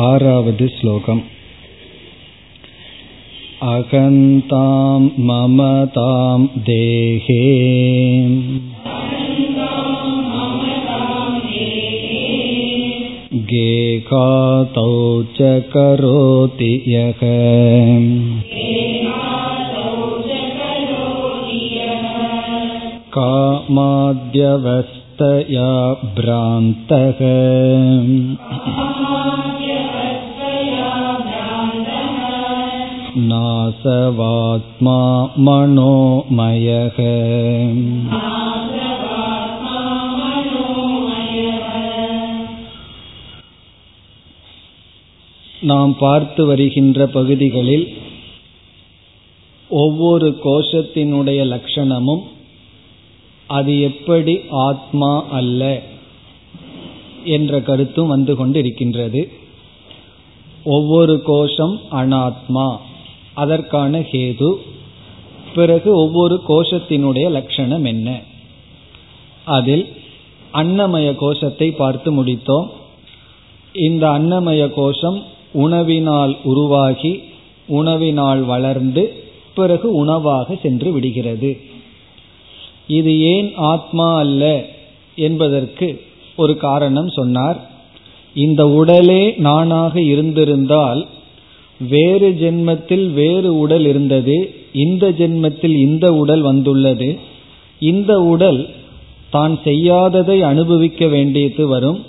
आरावद् श्लोकम् अहन्तां ममतां देहे गेकातौ च करोति यः कामाद्यवस्तया भ्रान्तः नासवात्मा मनोमयः நாம் பார்த்து வருகின்ற பகுதிகளில் ஒவ்வொரு கோஷத்தினுடைய லட்சணமும் அது எப்படி ஆத்மா அல்ல என்ற கருத்தும் வந்து கொண்டிருக்கின்றது ஒவ்வொரு கோஷம் அனாத்மா அதற்கான ஹேது. பிறகு ஒவ்வொரு கோஷத்தினுடைய லட்சணம் என்ன? அதில் அன்னமய கோஷத்தை பார்த்து முடித்தோம். இந்த அன்னமய கோஷம் உணவினால் உருவாகி உணவினால் வளர்ந்து பிறகு உணவாக சென்று விடுகிறது. இது ஏன் ஆத்மா அல்ல என்பதற்கு ஒரு காரணம் சொன்னார். இந்த உடலே நானாக இருந்திருந்தால் வேறு ஜென்மத்தில் வேறு உடல் இருந்தது இந்த ஜென்மத்தில் இந்த உடல் வந்துள்ளது. இந்த உடல் தான் செய்யாததை அனுபவிக்க வேண்டியது வரும்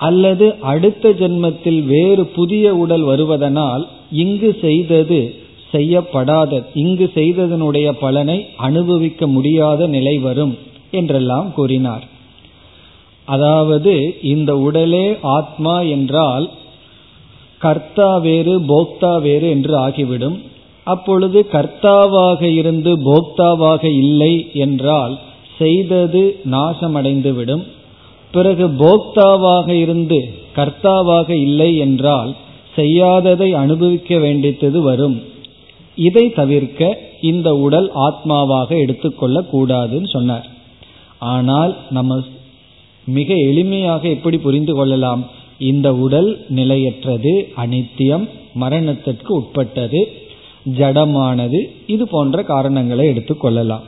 அல்லது அடுத்த ஜென்மத்தில் வேறு புதிய உடல் வருவதனால் இங்கு செய்தது செய்யப்படாத இங்கு செய்ததனுடைய பலனை அனுபவிக்க முடியாத நிலை வரும் என்றெல்லாம் கூறினார். அதாவது இந்த உடலே ஆத்மா என்றால் கர்த்தா வேறு போக்தா வேறு என்று ஆகிவிடும். அப்பொழுது கர்த்தாவாக இருந்து போக்தாவாக இல்லை என்றால் செய்தது நாசமடைந்துவிடும். பிறகு போக்தாவாக இருந்து கர்த்தாவாக இல்லை என்றால் செய்யாததை அனுபவிக்க வேண்டியது வரும். இதை தவிர்க்க இந்த உடல் ஆத்மாவாக எடுத்துக்கொள்ள கூடாதுன்னு சொன்னார். ஆனால் நம்ம மிக எளிமையாக எப்படி புரிந்து கொள்ளலாம்? இந்த உடல் நிலையற்றது அனித்தியம் மரணத்திற்கு உட்பட்டது ஜடமானது இது போன்ற காரணங்களை எடுத்துக்கொள்ளலாம்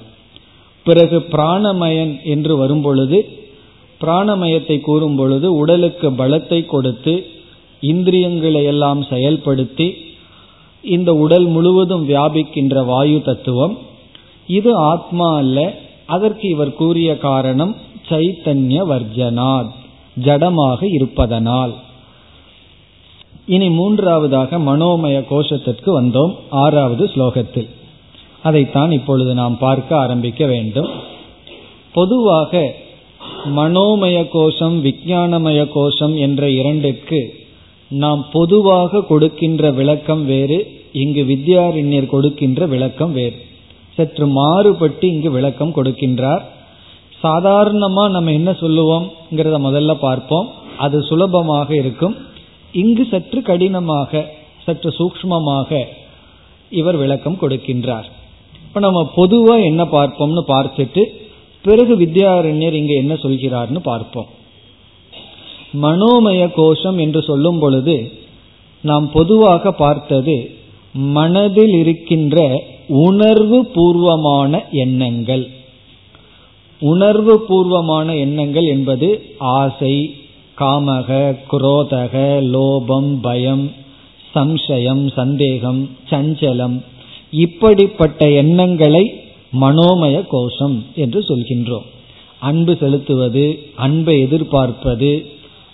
பிறகு பிராணமயன் என்று வரும்பொழுது பிராணமயத்தை கூறும் பொழுது உடலுக்கு பலத்தை கொடுத்து இந்திரியங்களை எல்லாம் செயல்படுத்தி இந்த உடல் முழுவதும் வியாபிக்கின்ற வாயு தத்துவம் இது ஆத்மா அல்ல அதற்கு இவர் கூறிய காரணம் சைத்தன்ய வர்ஜனாத் ஜடமாக இருப்பதனால். இனி மூன்றாவதாக மனோமய கோஷத்திற்கு வந்தோம். ஆறாவது ஸ்லோகத்தில். அதைத்தான் இப்பொழுது நாம் பார்க்க ஆரம்பிக்க வேண்டும். பொதுவாக மனோமய கோஷம் விஞ்ஞானமய கோஷம் என்ற இரண்டுக்கு நாம் பொதுவாக கொடுக்கின்ற விளக்கம் வேறு இங்கு வித்யாரண்யர் கொடுக்கின்ற விளக்கம் வேறு. சற்று மாறுபட்டு இங்கு விளக்கம் கொடுக்கின்றார். சாதாரணமா நம்ம என்ன சொல்லுவோம்ங்கிறத முதல்ல பார்ப்போம். அது சுலபமாக இருக்கும். இங்கு சற்று கடினமாக சற்று சூக்மமாக இவர் விளக்கம் கொடுக்கின்றார். இப்ப நம்ம பொதுவா என்ன பார்ப்போம்னு பார்த்துட்டு பிறகு வித்யாரண்யர் இங்க என்ன சொல்கிறார்னு பார்ப்போம். மனோமய கோஷம் என்று சொல்லும் பொழுது நாம் பொதுவாக பார்த்தது மனதில் இருக்கின்ற உணர்வு பூர்வமான எண்ணங்கள். உணர்வு பூர்வமான எண்ணங்கள் என்பது ஆசை காமக குரோதக லோபம் பயம் சம்சயம் சந்தேகம் சஞ்சலம். இப்படிப்பட்ட எண்ணங்களை மனோமய கோஷம் என்று சொல்கின்றோம். அன்பு செலுத்துவது அன்பை எதிர்பார்ப்பது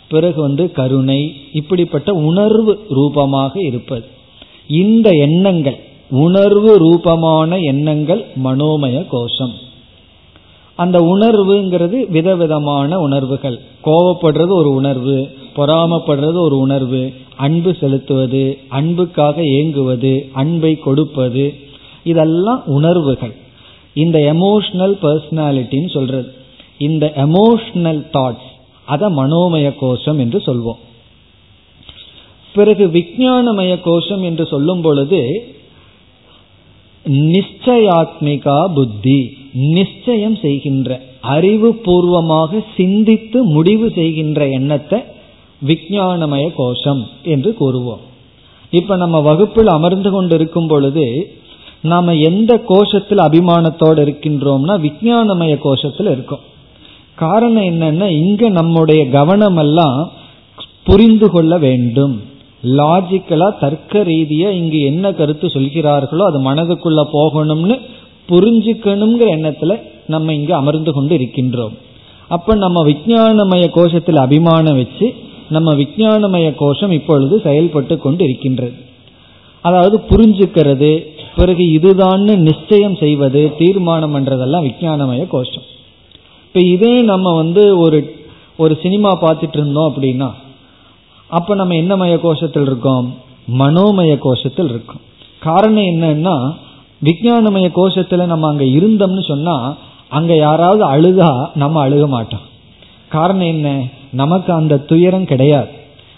பிறகு வந்து கருணை இப்படிப்பட்ட உணர்வு ரூபமாக இருப்பது. இந்த எண்ணங்கள் உணர்வு ரூபமான எண்ணங்கள் மனோமய கோஷம். அந்த உணர்வுங்கிறது விதவிதமான உணர்வுகள். கோவப்படுறது ஒரு உணர்வு பொறாமப்படுறது ஒரு உணர்வு அன்பு செலுத்துவது அன்புக்காக ஏங்குவது அன்பை கொடுப்பது இதெல்லாம் உணர்வுகள். இந்த எமோஷனல் பர்சனாலிட்டின்னு சொல்றது. இந்த எமோஷனல் தாட்ஸ் அதை மனோமய கோஷம் என்று சொல்வோம். பிறகு விஜயானமய கோஷம் என்று சொல்லும் பொழுது நிச்சயாத்மிகா புத்தி. நிச்சயம் செய்கின்ற அறிவு பூர்வமாக சிந்தித்து முடிவு செய்கின்ற எண்ணத்தை விஞ்ஞானமய கோஷம் என்று கூறுவோம். இப்ப நம்ம வகுப்பில் அமர்ந்து கொண்டு இருக்கும் பொழுது நாம எந்த கோஷத்தில் அபிமானத்தோடு இருக்கின்றோம்னா விஞ்ஞானமய கோஷத்தில் இருக்கும். காரணம் என்னன்னா இங்க நம்முடைய கவனம் எல்லாம் புரிந்து கொள்ள வேண்டும். லாஜிக்கலா தர்க்க ரீதியா இங்கு என்ன கருத்து சொல்கிறார்களோ அது மனதுக்குள்ள போகணும்னு புரிஞ்சுக்கணுங்கிற எண்ணத்துல நம்ம இங்க அமர்ந்து கொண்டு இருக்கின்றோம். அப்ப நம்ம விஞ்ஞானமய கோஷத்தில் அபிமானம் வச்சு நம்ம விஞ்ஞானமய கோஷம் இப்பொழுது செயல்பட்டு கொண்டு இருக்கின்றது. அதாவது புரிஞ்சுக்கிறது பிறகு இதுதான்னு நிச்சயம் செய்வது தீர்மானம் பண்றதெல்லாம் விஞ்ஞானமய கோஷம். இப்ப இதே நம்ம வந்து ஒரு ஒரு சினிமா பார்த்துட்டு இருந்தோம் அப்படின்னா அப்ப நம்ம என்ன மய கோஷத்தில் இருக்கோம்? மனோமய கோஷத்தில் இருக்கோம். காரணம் என்னன்னா விஜயானமய கோஷத்துல நம்ம அங்க இருந்தோம்னு சொன்னா அங்க யாராவது அழுதா நம்ம அழுக மாட்டோம். காரணம் என்ன? நமக்கு அந்த துயரம் கிடையாது.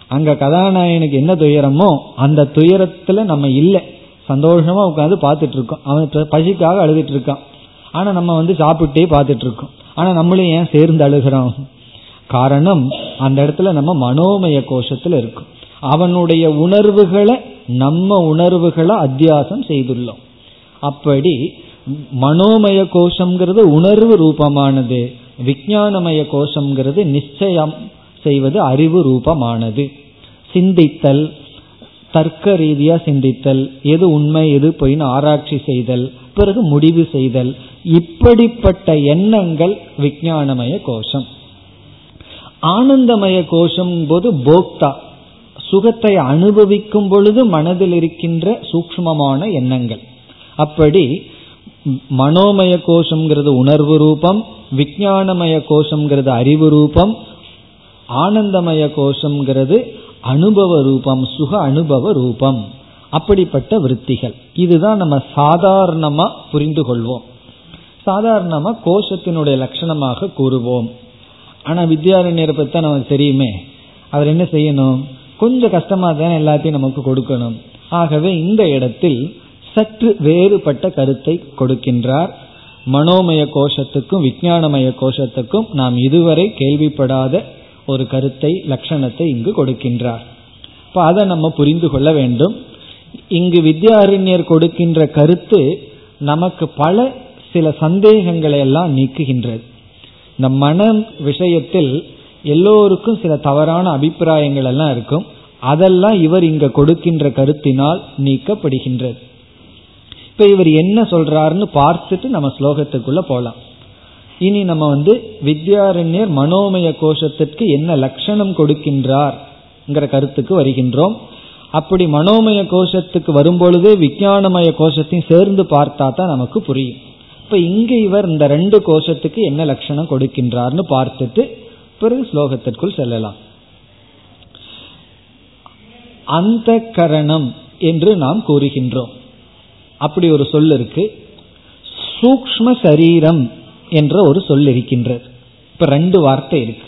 அங்க கதாநாயகனுக்கு என்ன துயரமோ அந்த துயரத்துல நம்ம இல்லை. சந்தோஷமா உட்காந்து பார்த்துட்டு இருக்கோம் அவன் பசிக்காக அழுதுட்டு இருக்கான் ஆனா நம்ம வந்து சாப்பிட்டே பார்த்துட்டு இருக்கோம் ஆனா நம்மளும் ஏன் சேர்ந்து அழுகிறோம்? காரணம் அந்த இடத்துல நம்ம மனோமய கோஷத்துல இருக்கும். அவனுடைய உணர்வுகளை நம்ம உணர்வுகளை அத்தியாசம் செய்துள்ளோம். அப்படி மனோமய கோஷம்ங்கிறது உணர்வு ரூபமானது விஞ்ஞானமய கோஷம்ங்கிறது நிச்சயம் செய்வது அறிவு ரூபமானது. சிந்தித்தல் தர்க்க ரீதியா சிந்தித்தல் எது உண்மை எது பொய்னு ஆராய்ச்சி செய்தல் பிறகு முடிவு செய்தல் இப்படிப்பட்ட எண்ணங்கள் விஞ்ஞானமய கோஷம். ஆனந்தமய கோஷம் போது போக்தா சுகத்தை அனுபவிக்கும் பொழுது மனதில் இருக்கின்ற சூக்மமான எண்ணங்கள். அப்படி மனோமய கோஷம்ங்கிறது உணர்வு ரூபம் விஜயானமய கோஷம்ங்கிறது அறிவு ரூபம் ஆனந்தமய கோஷம்ங்கிறது அனுபவ ரூபம் சுக அனுபவ ரூபம். அப்படிப்பட்ட விற்த்திகள். இதுதான் நம்ம சாதாரணமா புரிந்து கொள்வோம். சாதாரணமா கோஷத்தினுடைய லட்சணமாக கூறுவோம். ஆனா வித்யாரண்யரை பத்தி தான் நமக்கு தெரியுமே. அவர் என்ன செய்யணும்? கொஞ்சம் கஷ்டமா தானே எல்லாத்தையும் நமக்கு கொடுக்கணும். ஆகவே இந்த இடத்தில் சற்று வேறுபட்ட கருத்தை கொடுக்கின்றார். மனோமய கோஷத்துக்கும் விஞ்ஞானமய கோஷத்துக்கும் நாம் இதுவரை கேள்விப்படாத ஒரு கருத்தை லட்சணத்தை இங்கு கொடுக்கின்றார். இப்போ அதை நம்ம புரிந்து கொள்ள வேண்டும். இங்கு வித்யாரண்யர் கொடுக்கின்ற கருத்து நமக்கு பல சில சந்தேகங்களை எல்லாம் நீக்குகின்றது. இந்த மன விஷயத்தில் எல்லோருக்கும் சில தவறான அபிப்பிராயங்கள் எல்லாம் இருக்கும். அதெல்லாம் இவர் இங்க கொடுக்கின்ற கருத்தினால் நீக்கப்படுகின்றது. இப்ப இவர் என்ன சொல்றாருன்னு பார்த்துட்டு நம்ம ஸ்லோகத்துக்குள்ள போலாம். இனி நம்ம வந்து வித்யாரண்யர் மனோமய கோஷத்திற்கு என்ன லட்சணம் கொடுக்கின்றார்ங்கிற கருத்துக்கு வருகின்றோம். அப்படி மனோமய கோஷத்துக்கு வரும்பொழுதே விஞ்ஞானமய கோஷத்தையும் சேர்ந்து பார்த்தா தான் நமக்கு புரியும். இப்ப இங்க இவர் இந்த ரெண்டு கோஷத்துக்கு என்ன லட்சணம் கொடுக்கின்றார்னு பார்த்துட்டு பிறகு ஸ்லோகத்திற்குள் செல்லலாம். அந்த கரணம் என்று நாம் கூறுகின்றோம். அப்படி ஒரு சொல் இருக்கு. சூக்ம சரீரம் என்ற ஒரு சொல் இருக்கின்றது. இப்ப ரெண்டு வார்த்தை இருக்கு.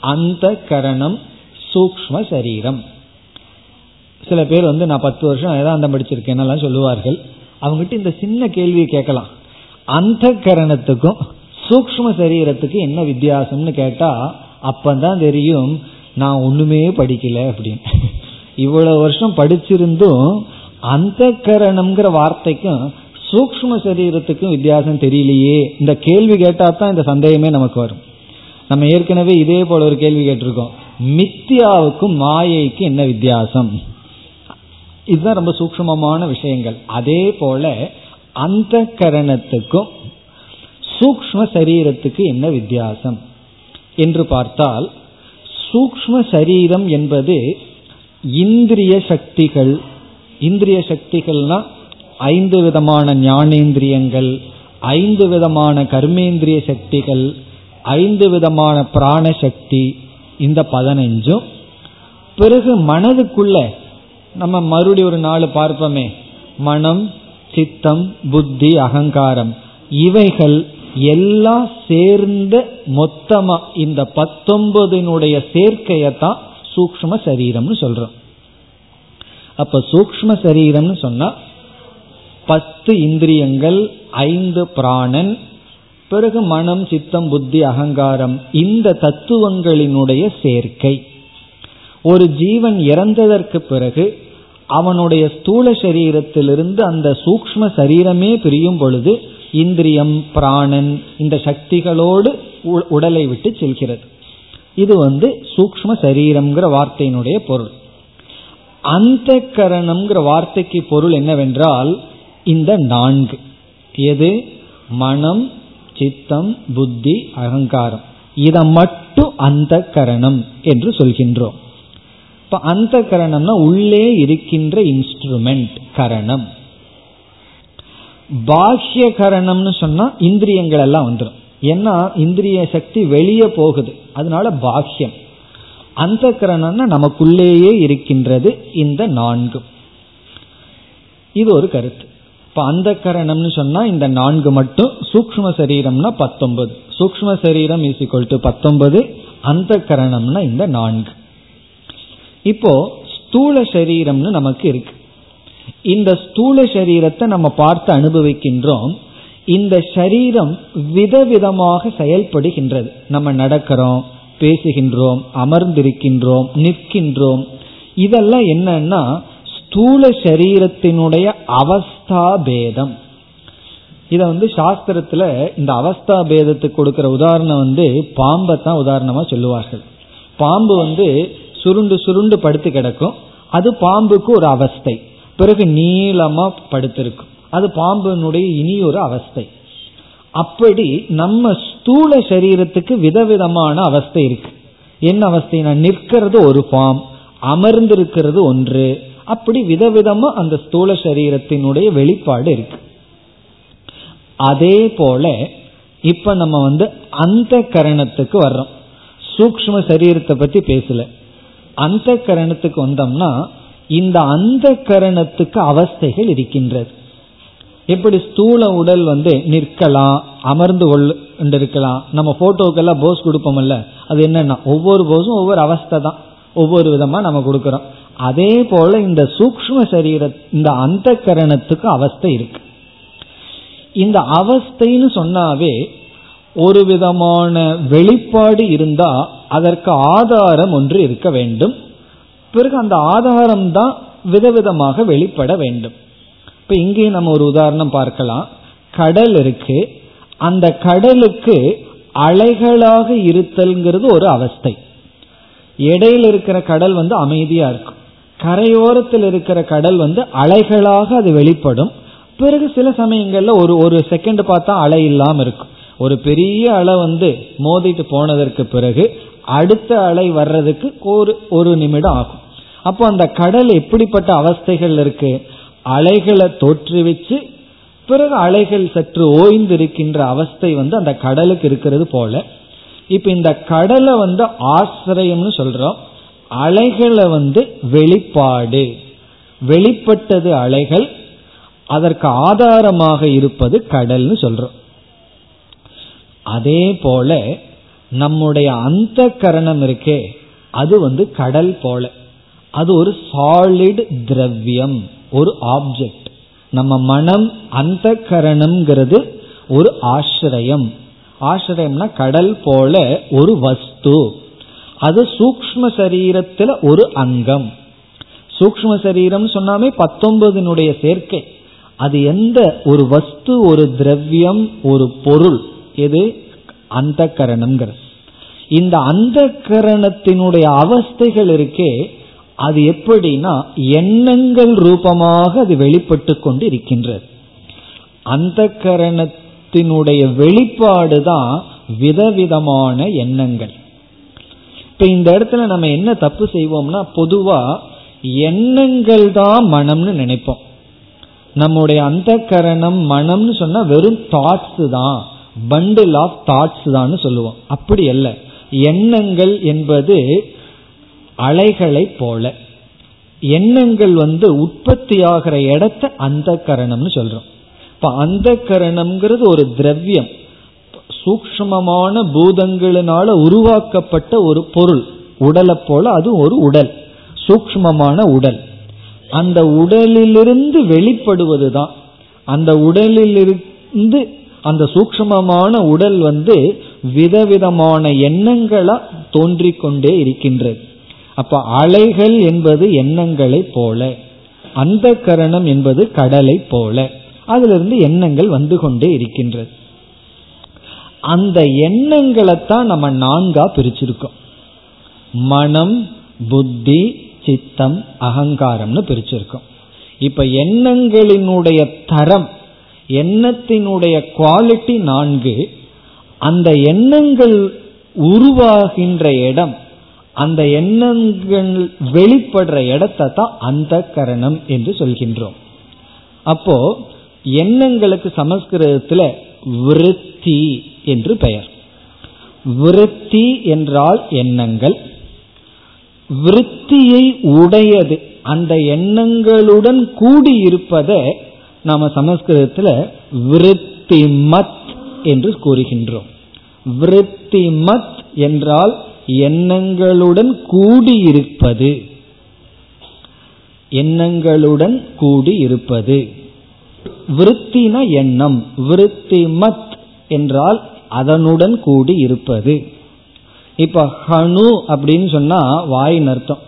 அந்த கரணம் சூக்ம சரீரம். சில பேர் வந்து நான் பத்து வருஷம் வேதாந்தம் படிச்சிருக்கேன் சொல்லுவார்கள். அவங்ககிட்ட இந்த சின்ன கேள்வியை கேட்கலாம். அந்த கரணத்துக்கும் சூக்ம சரீரத்துக்கு என்ன வித்தியாசம்னு கேட்டா அப்பந்தான் தெரியும் நான் ஒண்ணுமே படிக்கல அப்படின்னு. இவ்வளவு வருஷம் படிச்சிருந்தும் அந்த கரணம்ங்கிற வார்த்தைக்கும் சூக்ம சரீரத்துக்கும் வித்தியாசம் தெரியலையே. இந்த கேள்வி கேட்டா தான் இந்த சந்தேகமே நமக்கு வரும். நம்ம ஏற்கனவே இதே போல ஒரு கேள்வி கேட்டிருக்கோம். மித்தியாவுக்கும் மாயைக்கும் என்ன வித்தியாசம்? இதுதான் ரொம்ப சூக்மமான விஷயங்கள். அதே போல அந்த கரணத்துக்கும் சூக்ம சரீரத்துக்கு என்ன வித்தியாசம்? என்று பார்த்தால் சூக்ம சரீரம் என்பது இந்திரிய சக்திகள் இந்திரிய சக்திகள்னா ஐந்து விதமான ஞானேந்திரியங்கள் ஐந்து விதமான கர்மேந்திரிய சக்திகள் ஐந்து விதமான பிராண சக்தி இந்த பதினஞ்சும். பிறகு மனதுக்குள்ள நம்ம மறுபடி ஒரு நாள் பார்ப்போமே. மனம் சித்தம் புத்தி அகங்காரம் இவைகள் எல்லாம் சேர்ந்த மொத்தமா இந்த பத்தொன்பதினுடைய சேர்க்கையத்தான் சூக்ம சரீரம்னு சொல்றோம். அப்ப சூக்ம சரீரம்னு சொன்னா பத்து இந்திரியங்கள் ஐந்து பிராணன் பிறகு மனம் சித்தம் புத்தி அகங்காரம் இந்த தத்துவங்களினுடைய சேர்க்கை. ஒரு ஜீவன் இறந்ததற்கு பிறகு அவனுடைய ஸ்தூல சரீரத்திலிருந்து அந்த சூக்ம சரீரமே பிரியும் பொழுது இந்திரியம் பிராணன் இந்த சக்திகளோடு உடலை விட்டு செல்கிறது. இது வந்து சூக்ம சரீரம்ங்கிற வார்த்தையினுடைய பொருள். அந்த கரணம்ங்கிற வார்த்தைக்கு பொருள் என்னவென்றால் இந்த நான்கு. எது? மனம் சித்தம் புத்தி அகங்காரம். இதை மட்டும் அந்த கரணம் என்று சொல்கின்றோம். இப்ப அந்த கரணம்னா உள்ளே இருக்கின்ற இன்ஸ்ட்ருமெண்ட் கரணம். பாஹ்ய கரணம்னு சொன்னா இந்திரியங்கள் எல்லாம் வந்துடும் ஏன்னா இந்திரிய சக்தி வெளியே போகுது. அதனால பாஹ்யம். அந்த கரணம்னா நமக்குள்ளேயே இருக்கின்றது இந்த நான்கு. இது ஒரு கருத்து. இப்ப அந்த கரணம்னு சொன்னா இந்த நான்கு மட்டும் சூக்ம சரீரம்னா பத்தொன்பது. சூக்ம சரீரம் இஸ் இக்குவல் டு பத்தொன்பது அந்த கரணம்னா இந்த நான்கு. இப்போ ஸ்தூல சரீரம்னு நமக்கு இருக்கு. இந்த ஸ்தூல சரீரத்தை நம்ம பார்த்து அனுபவிக்கின்றோம். இந்த சரீரம் விதவிதமாக செயல்படுகின்றது. நம்ம நடக்கிறோம் பேசுகின்றோம் அமர்ந்திருக்கின்றோம் நிற்கின்றோம். இதெல்லாம் என்னன்னா ஸ்தூல சரீரத்தினுடைய அவஸ்தா பேதம். இத வந்து சாஸ்திரத்துல இந்த அவஸ்தா பேதத்துக்கு கொடுக்கிற உதாரணம் வந்து பாம்பை தான் உதாரணமா சொல்லுவார்கள். பாம்பு வந்து சுருண்டு சுருண்டு படுத்து கிடக்கும். அது பாம்புக்கு ஒரு அவஸ்தை. பிறகு நீளமா படுத்திருக்கும். அது பாம்பினுடைய இனி ஒரு அவஸ்தை. அப்படி நம்ம ஸ்தூல சரீரத்துக்கு விதவிதமான அவஸ்தை இருக்கு. என்ன அவஸ்தைனா நிற்கிறது ஒரு ஃபார்ம் அமர்ந்திருக்கிறது ஒன்று. அப்படி விதவிதமா அந்த ஸ்தூல சரீரத்தினுடைய வெளிப்பாடு இருக்கு. அதே போல இப்ப நம்ம வந்து அந்த கரணத்துக்கு வர்றோம். சூக்ம சரீரத்தை பத்தி பேசல. அந்த கரணத்துக்கு வந்தோம்னா இந்த அந்த கரணத்துக்கு அவஸ்தைகள் இருக்கின்றது. எப்படி ஸ்தூல உடல் வந்து நிற்கலாம் அமர்ந்து கொண்டிருக்கலாம். நம்ம போட்டோக்கெல்லாம் போஸ் கொடுப்போம்ல அது என்னன்னா ஒவ்வொரு போஸும் ஒவ்வொரு அவஸ்தை தான். ஒவ்வொரு விதமா நம்ம கொடுக்கறோம். அதே போல இந்த சூக்ம சரீர இந்த அந்த கரணத்துக்கு அவஸ்தை இருக்கு. இந்த அவஸ்தைன்னு சொன்னாவே ஒரு விதமான வெளிப்பாடு இருந்தா அதற்கு ஆதாரம் ஒன்று இருக்க வேண்டும். பிறகு அந்த ஆதாரம் தான் விதவிதமாக வெளிப்பட வேண்டும். இப்ப இங்கே நம்ம ஒரு உதாரணம் பார்க்கலாம். கடல் இருக்கு. அந்த கடலுக்கு அலைகளாக இருத்தல்ங்கிறது ஒரு அவஸ்தை. இடையில இருக்கிற கடல் வந்து அமைதியா இருக்கும். கரையோரத்தில் இருக்கிற கடல் வந்து அலைகளாக அது வெளிப்படும். பிறகு சில சமயங்கள்ல ஒரு ஒரு செகண்ட் பார்த்தா அலை இல்லாம இருக்கும். ஒரு பெரிய அலை வந்து மோதிட்டு போனதற்கு பிறகு அடுத்த அலை வர்றதுக்கு ஒரு ஒரு நிமிடம் ஆகும். அப்போ அந்த கடல் எப்படிப்பட்ட அவஸ்தைகள் இருக்கு? அலைகளை தோற்றுவிச்சு பிறகு அலைகள் சற்று ஓய்ந்திருக்கின்ற அவஸ்தை வந்து அந்த கடலுக்கு இருக்கிறது போல. இப்ப இந்த கடலை வந்து ஆசிரியம்னு சொல்றோம். அலைகளை வந்து வெளிப்பாடு. வெளிப்பட்டது அலைகள் அதற்கு ஆதாரமாக இருப்பது கடல்னு சொல்றோம். அதே போல நம்முடைய அந்த கரணம் இருக்கே அது வந்து கடல் போல. அது ஒரு சாலிட் திரவியம். ஒரு ஆப்ஜெக்ட் நம்ம மனம் அந்த கரணம்ங்கிறது ஒரு ஆசிரியம். ஆசிரியம்னா கடல் போல ஒரு வஸ்து. அது சூக்ம சரீரத்தில் ஒரு அங்கம். சூக்ம சரீரம் சொன்னாமே பத்தொன்பதினுடைய சேர்க்கை. அது எந்த ஒரு வஸ்து ஒரு திரவியம் ஒரு பொருள் எது? அந்த கரணம்ங்கிறது இந்த அந்த கரணத்தினுடைய அவஸ்தைகள் இருக்கே அது எப்படின்னா எண்ணங்கள் ரூபமாக அது வெளிப்பட்டு கொண்டு இருக்கின்றது அந்த கரணத்தினுடைய வெளிப்பாடு தான் விதவிதமான எண்ணங்கள். இப்ப இந்த இடத்துல நம்ம என்ன தப்பு செய்வோம்னா பொதுவா எண்ணங்கள் தான் மனம்னு நினைப்போம். நம்முடைய அந்த கரணம் மனம்னு சொன்னா வெறும் தாட்ஸ் தான் பண்டில் ஆஃப் தாட்ஸ் தான் சொல்லுவோம். அப்படி அல்ல. எண்ணங்கள் என்பது அலைகளை போல எண்ணங்கள் வந்து உற்பத்தியாகிற இடத்த அந்த கரணம்னு சொல்றோம். இப்ப அந்த கரணம்ங்கிறது ஒரு திரவியம். சூக்மமான பூதங்களினால உருவாக்கப்பட்ட ஒரு பொருள். உடலை போல அது ஒரு உடல். சூக்மமான உடல். அந்த உடலிலிருந்து வெளிப்படுவதுதான். அந்த உடலிலிருந்து அந்த சூக்மமான உடல் வந்து விதவிதமான எண்ணங்களா தோன்றிக்கொண்டே இருக்கின்றது. அப்ப அலைகள் என்பது எண்ணங்களை போல அந்த கரணம் என்பது கடலை போல அதிலிருந்து எண்ணங்கள் வந்து கொண்டே இருக்கின்றது. அந்த எண்ணங்களை தான் நம்ம நான்கா பிரிச்சிருக்கோம். மனம் புத்தி சித்தம் அகங்காரம்னு பிரிச்சிருக்கோம். இப்ப எண்ணங்களினுடைய தரம் எண்ணத்தினுடைய குவாலிட்டி நான்கு அந்த எண்ணங்கள் உருவாகின்ற இடம் அந்த எண்ணங்கள் வெளிப்படுற இடத்தை தான் அந்த கரணம் என்று சொல்கின்றோம். அப்போ எண்ணங்களுக்கு சமஸ்கிருதத்துல விருத்தி என்று பெயர். விருத்தி என்றால் எண்ணங்கள். விருத்தியை உடையது அந்த எண்ணங்களுடன் கூடி இருப்பதை நாம சமஸ்கிருதத்துல விருத்தி மத் என்று கூறுகின்றோம். விருத்தி மத் என்றால் எண்ணங்களுடன் கூடியிருப்பது. எண்ணங்களுடன் கூடி இருப்பது விருத்தின எண்ணம் விருத்தி மத் என்றால் அதனுடன் கூடி இருப்பது இப்ப ஹனு அப்படின்னு சொன்னா வாயின் அர்த்தம்.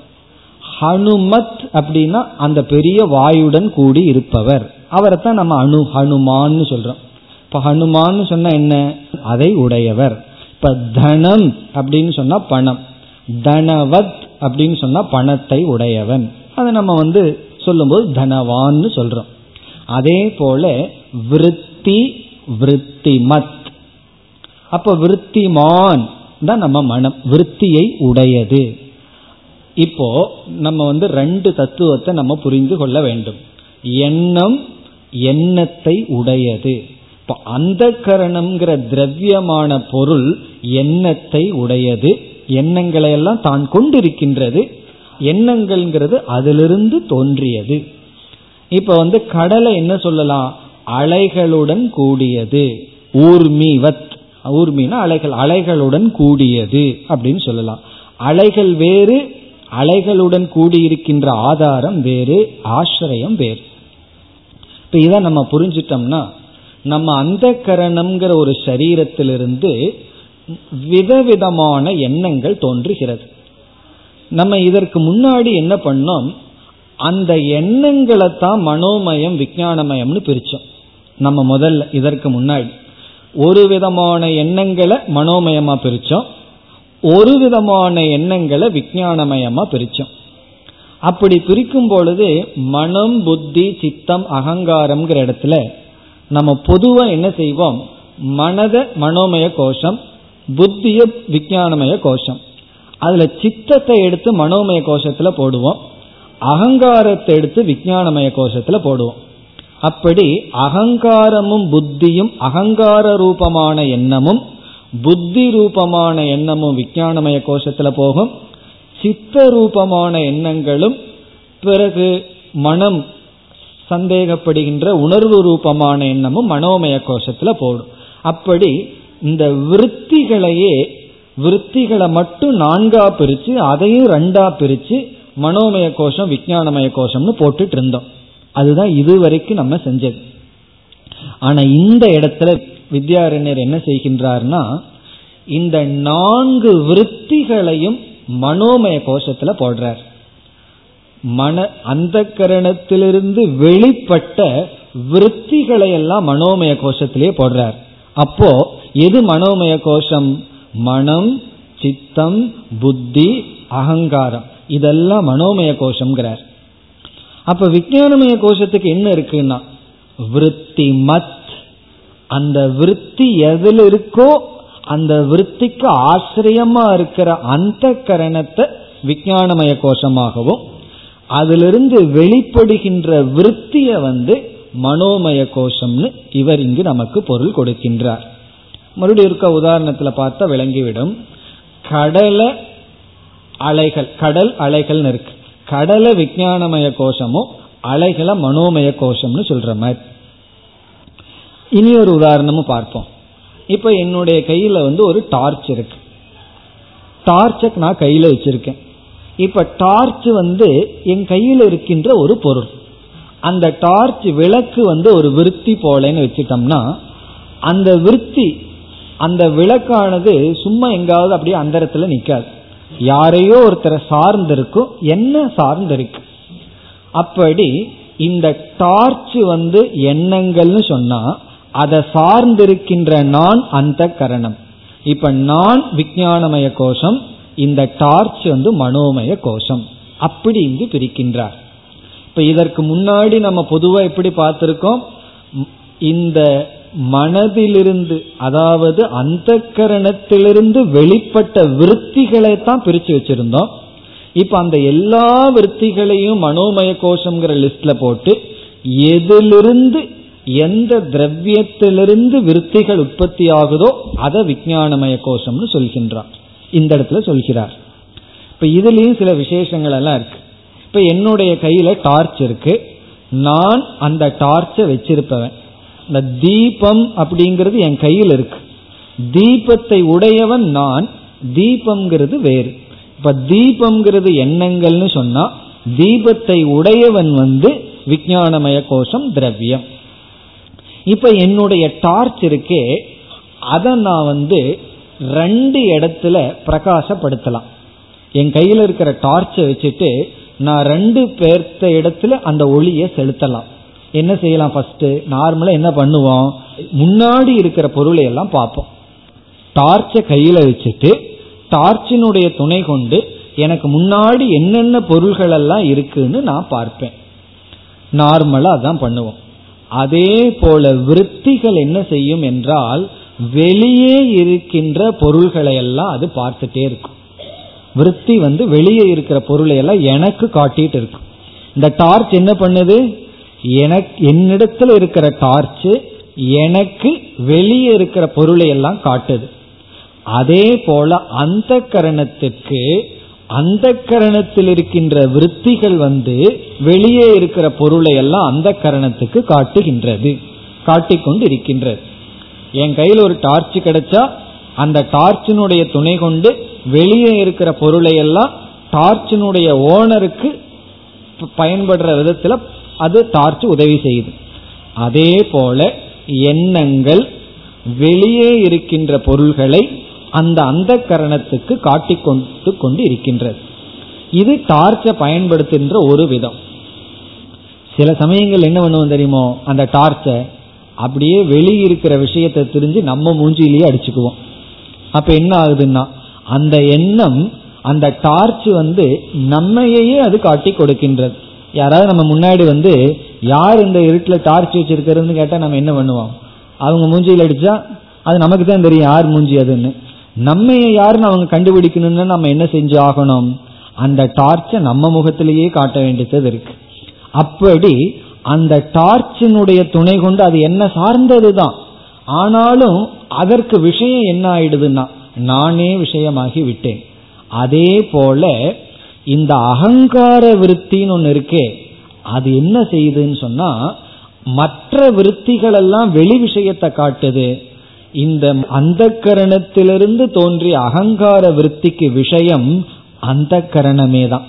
ஹனுமத் அப்படின்னா அந்த பெரிய வாயுடன் கூடி இருப்பவர் அவரைத்தான் நம்ம அணு ஹனுமான்னு சொல்றோம். இப்ப ஹனுமான்னு சொன்னா என்ன? அதை உடையவர். இப்ப தனம் அப்படின்னு சொன்னா பணம். தனவத் அப்படின்னு சொன்னா பணத்தை உடையவன். அதை நம்ம வந்து சொல்லும்போது தனவான்னு சொல்றோம். அதே போல விருத்தி விருத்திமத். அப்ப விருத்திமான் தான் நம்ம மனம். விருத்தியை உடையது. இப்போ நம்ம வந்து ரெண்டு தத்துவத்தை நம்ம புரிந்து கொள்ள வேண்டும். எண்ணம் எண்ணத்தை உடையது. இப்போ அந்த கரணம்ங்கிற திரவியமான பொருள் எண்ணத்தை உடையது எண்ணங்களை எல்லாம் தான் கொண்டிருக்கின்றது எண்ணங்கள்ங்கிறது அதிலிருந்து தோன்றியது. இப்ப வந்து கடலை என்ன சொல்லலாம்? அலைகளுடன் கூடியது. ஊர்மிவத். ஊர்மினா அலைகள் அலைகளுடன் கூடியது அப்படின்னு சொல்லலாம். அலைகள் வேறு அலைகளுடன் கூடியிருக்கின்ற ஆதாரம் வேறு ஆசிரியம் வேறு. இப்ப இதை நம்ம புரிஞ்சிட்டோம்னா நம்ம அந்த கரணம்ங்கிற ஒரு சரீரத்திலிருந்து விதவிதமான எண்ணங்கள் தோன்றுகிறது. நம்ம இதற்கு முன்னாடி என்ன பண்ணோம்? அந்த எண்ணங்களை தான் மனோமயம் விஞ்ஞானமயம்னு பிரிச்சோம். நம்ம முதல்ல இதற்கு முன்னாடி. ஒரு விதமான எண்ணங்களை மனோமயமா பிரிச்சோம். ஒரு விதமான எண்ணங்களை விஞ்ஞானமயமா பிரிச்சோம். அப்படி பிரிக்கும் பொழுது மனம் புத்தி சித்தம் அகங்காரம்ங்கிற இடத்துல நம்ம பொதுவா என்ன செய்வோம்? மனத மனோமய கோஷம் புத்திய விஜயானமய கோஷம் அதுல சித்தத்தை எடுத்து மனோமய கோஷத்துல போடுவோம். அகங்காரத்தை எடுத்து விஜயானமய கோஷத்துல போடுவோம். அப்படி அகங்காரமும் புத்தியும் அகங்கார ரூபமான எண்ணமும் புத்தி ரூபமான எண்ணமும் விஜயானமய கோஷத்துல போகும். சித்த ரூபமான எண்ணங்களும் பிறகு மனம் சந்தேகப்படுகின்ற உணர்வு ரூபமான எண்ணமும் மனோமய கோஷத்துல போடும். அப்படி இந்த விற்த்திகளையே விற்த்திகளை மட்டும் நான்கா பிரிச்சு அதையும் ரெண்டா பிரிச்சு மனோமய கோஷம் விஞ்ஞானமய கோஷம்னு போட்டுட்டு இருந்தோம். அதுதான் இதுவரைக்கும் நம்ம செஞ்சது. ஆனா இந்த இடத்துல வித்யாரண்யர் என்ன செய்கின்றார்னா இந்த நான்கு விற்த்திகளையும் மனோமய கோஷத்துல போடுறார். மன அந்த கரணத்திலிருந்து வெளிப்பட்ட விற்த்திகளை எல்லாம் மனோமய கோஷத்திலேயே போடுறார். அப்போ எது மனோமய கோஷம்? மனம் சித்தம் புத்தி அகங்காரம். இதெல்லாம் மனோமய கோஷம்ங்கிறார். அப்ப விஞ்ஞானமய கோஷத்துக்கு என்ன இருக்குன்னா விருத்தி மத் அந்த விருத்தி எதில் இருக்கோ அந்த விருத்திக்கு ஆசிரியமா இருக்கிற அந்த கரணத்தை விஞ்ஞானமய கோஷமாகவும் அதிலிருந்து வெளிப்படுகின்ற விருத்திய வந்து மனோமய கோஷம்னு இவர் இங்கு நமக்கு பொருள் கொடுக்கின்றார். மறுபடியும் இருக்க உதாரணத்துல பார்த்தா விளங்கிவிடும். கடல அலைகள் கடல் அலைகள்னு இருக்கு. கடலை விஞ்ஞானமய கோஷமும் அலைகளை மனோமய கோஷம்னு சொல்ற மாதிரி. இனி ஒரு உதாரணமும் பார்ப்போம். இப்ப என்னுடைய கையில வந்து ஒரு டார்ச் இருக்கு. டார்ச்சை நான் கையில வச்சிருக்கேன். இப்ப டார்ச் வந்து என் கையில் இருக்கின்ற ஒரு பொருள். அந்த டார்ச் விளக்கு வந்து ஒரு விருத்தி போலன்னு வச்சுட்டோம்னா அந்த விருத்தி அந்த விளக்கானது சும்மா எங்காவது அப்படியே அந்தரத்துல நிக்காது. யாரையோ ஒருத்தரை சார்ந்திருக்கும் என்ன சார்ந்திருக்கு. அப்படி இந்த டார்ச் வந்து எண்ணங்கள்னு சொன்னா அதை சார்ந்திருக்கின்ற நான் அந்த கரணம். இப்ப நான் விஞ்ஞானமய கோஷம் இந்த டார்ச் வந்து மனோமய கோஷம். அப்படி இங்கு பிரிக்கின்றார். இப்ப இதற்கு முன்னாடி நம்ம பொதுவா எப்படி பார்த்திருக்கோம்? இந்த மனதிலிருந்து அதாவது அந்த கரணத்திலிருந்து வெளிப்பட்ட விருத்திகளை தான் பிரிச்சு வச்சிருந்தோம். இப்ப அந்த எல்லா விருத்திகளையும் மனோமய கோஷம்ங்கிற லிஸ்ட்ல போட்டு எதிலிருந்து எந்த திரவியத்திலிருந்து விருத்திகள் உற்பத்தி ஆகுதோ அதை விஞ்ஞானமய கோஷம்னு சொல்கின்றான் இந்த இடத்துல சொல்கிறார். இப்ப இதுலயும் சில விசேஷங்கள் எல்லாம் இருக்கு. இப்ப என்னுடைய கையில டார்ச் இருக்கு. நான் அந்த டார்ச்சை வச்சிருப்பவன். இந்த தீபம் அப்படிங்கிறது என் கையில் இருக்கு. தீபத்தை உடையவன் நான் தீபம்ங்கிறது வேறு. இப்ப தீபம்ங்கிறது எண்ணங்கள்னு சொன்னா தீபத்தை உடையவன் வந்து விஞ்ஞானமய கோஷம் திரவியம். இப்ப என்னுடைய டார்ச் இருக்கே அதை நான் வந்து ரெண்டு இடத்துல பிரகாசப்படுத்தலாம். என் கையில் இருக்கிற டார்ச்சை வச்சுட்டு நான் ரெண்டு பேர்த்த இடத்துல அந்த ஒளியை செலுத்தலாம். என்ன செய்யலாம் ஃபர்ஸ்ட் நார்மலா என்ன பண்ணுவோம்? முன்னாடி இருக்கிற பொருளை எல்லாம் பார்ப்போம். டார்ச்சை கையில வச்சுட்டு டார்ச்சினுடைய துணை கொண்டு எனக்கு முன்னாடி என்னென்ன பொருள்கள் எல்லாம் இருக்குன்னு நான் பார்ப்பேன். நார்மலா அதான் பண்ணுவோம். அதே போல விற்த்திகள் என்ன செய்யும் என்றால் வெளியே இருக்கின்ற பொருள்களை எல்லாம் அது பார்த்துட்டே இருக்கும். விற்பி வந்து வெளியே இருக்கிற பொருளை எல்லாம் எனக்கு காட்டிட்டு இருக்கும். இந்த டார்ச் என்ன பண்ணுது? எனக்கு என்னிடத்துல இருக்கிற டார்ச் எனக்கு வெளியே இருக்கிற பொருளை எல்லாம் காட்டுது. அதே போல அந்த கரணத்துக்கு அந்த கரணத்தில் இருக்கின்ற விற்த்திகள் வந்து வெளியே இருக்கிற பொருளை எல்லாம் அந்த கரணத்துக்கு காட்டுகின்றது காட்டிக்கொண்டு இருக்கின்றது என் கையில் ஒரு டார்ச் கிடைச்சா அந்த டார்ச்சினுடைய துணை கொண்டு வெளியே இருக்கிற பொருளை எல்லாம் டார்ச்சினுடைய ஓனருக்கு பயன்படுற விதத்துல அது டார்ச் உதவி செய்யுது. அதே போல எண்ணங்கள் வெளியே இருக்கின்ற பொருள்களை அந்த அந்த கரணத்துக்கு காட்டிக்கொண்டு கொண்டு இருக்கின்றது. இது டார்ச்சை பயன்படுத்துகின்ற ஒரு விதம். சில சமயங்கள் என்ன பண்ணுவோம் தெரியுமோ? அந்த டார்ச்சை அப்படியே வெளியே இருக்கிற விஷயத்தை தெரிஞ்சு நம்ம மூஞ்சியிலேயே அடிச்சுக்குவோம். அப்ப என்ன ஆகுதுன்னா அந்த எண்ணம் அந்த டார்ச் வந்து நம்மையே அது காட்டி கொடுக்கின்றது. யாராவது நம்ம முன்னாடி வந்து யார் இந்த இருட்டில் டார்ச் வச்சிருக்கிறதுன்னு கேட்டால் நம்ம என்ன பண்ணுவோம்? அவங்க மூஞ்சியில் அடிச்சா அது நமக்கு தான் தெரியும் யார் மூஞ்சி அதுன்னு. நம்ம யாருன்னு அவங்க கண்டுபிடிக்கணும்னு நம்ம என்ன செஞ்சு ஆகணும்? அந்த டார்ச்சை நம்ம முகத்திலேயே காட்ட வேண்டியது இருக்கு. அப்படி அந்த டார்ச்சினுடைய துணை கொண்டு அது என்ன சார்ந்தது தான் ஆனாலும் அதற்கு விஷயம் என்ன ஆயிடுதுன்னா நானே விஷயமாகி விட்டேன். அதே போல இந்த அகங்கார விருத்தின்னு ஒன்று இருக்கே அது என்ன செய்யுதுன்னு சொன்னா மற்ற விருத்திகள் எல்லாம் வெளி விஷயத்தை காட்டுது. இந்த அந்த கரணத்திலிருந்து தோன்றிய அகங்கார விருத்திக்கு விஷயம் அந்த கரணமே தான்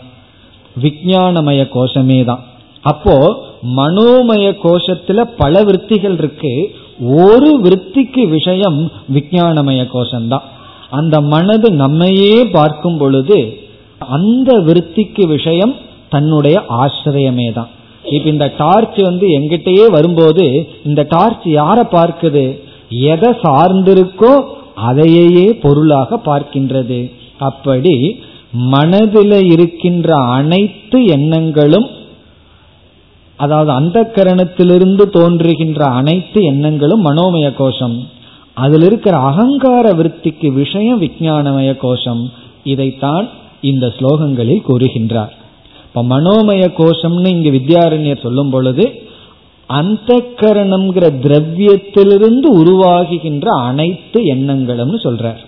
விஜயானமய கோஷமே தான் அப்போ மனோமய கோஷத்துல பல விற்த்திகள் இருக்கு. ஒரு விற்த்திக்கு விஷயம் விஜயானமய கோஷம்தான். அந்த மனது நம்மையே பார்க்கும் பொழுது அந்த விற்த்திக்கு விஷயம் தன்னுடைய ஆசிரியமே தான் இப்ப இந்த டார்ச் வந்து எங்கிட்டயே வரும்போது இந்த டார்ச் யாரை பார்க்குது? எதை சார்ந்திருக்கோ அதையே பொருளாக பார்க்கின்றது. அப்படி மனதில் இருக்கின்ற அனைத்து எண்ணங்களும் அதாவது அந்த கரணத்திலிருந்து தோன்றுகின்ற அனைத்து எண்ணங்களும் மனோமய கோஷம் அதில் இருக்கிற அகங்கார விற்பிக்கு விஷயம் விஜயானமய கோஷம் இதைத்தான் இந்த ஸ்லோகங்களில் கூறுகின்றார். இப்ப மனோமய கோஷம்னு இங்கு வித்யாரண்யர் சொல்லும் பொழுது அந்த கரணம்ங்கிற திரவியத்திலிருந்து உருவாகுகின்ற அனைத்து எண்ணங்களும்னு சொல்றார்.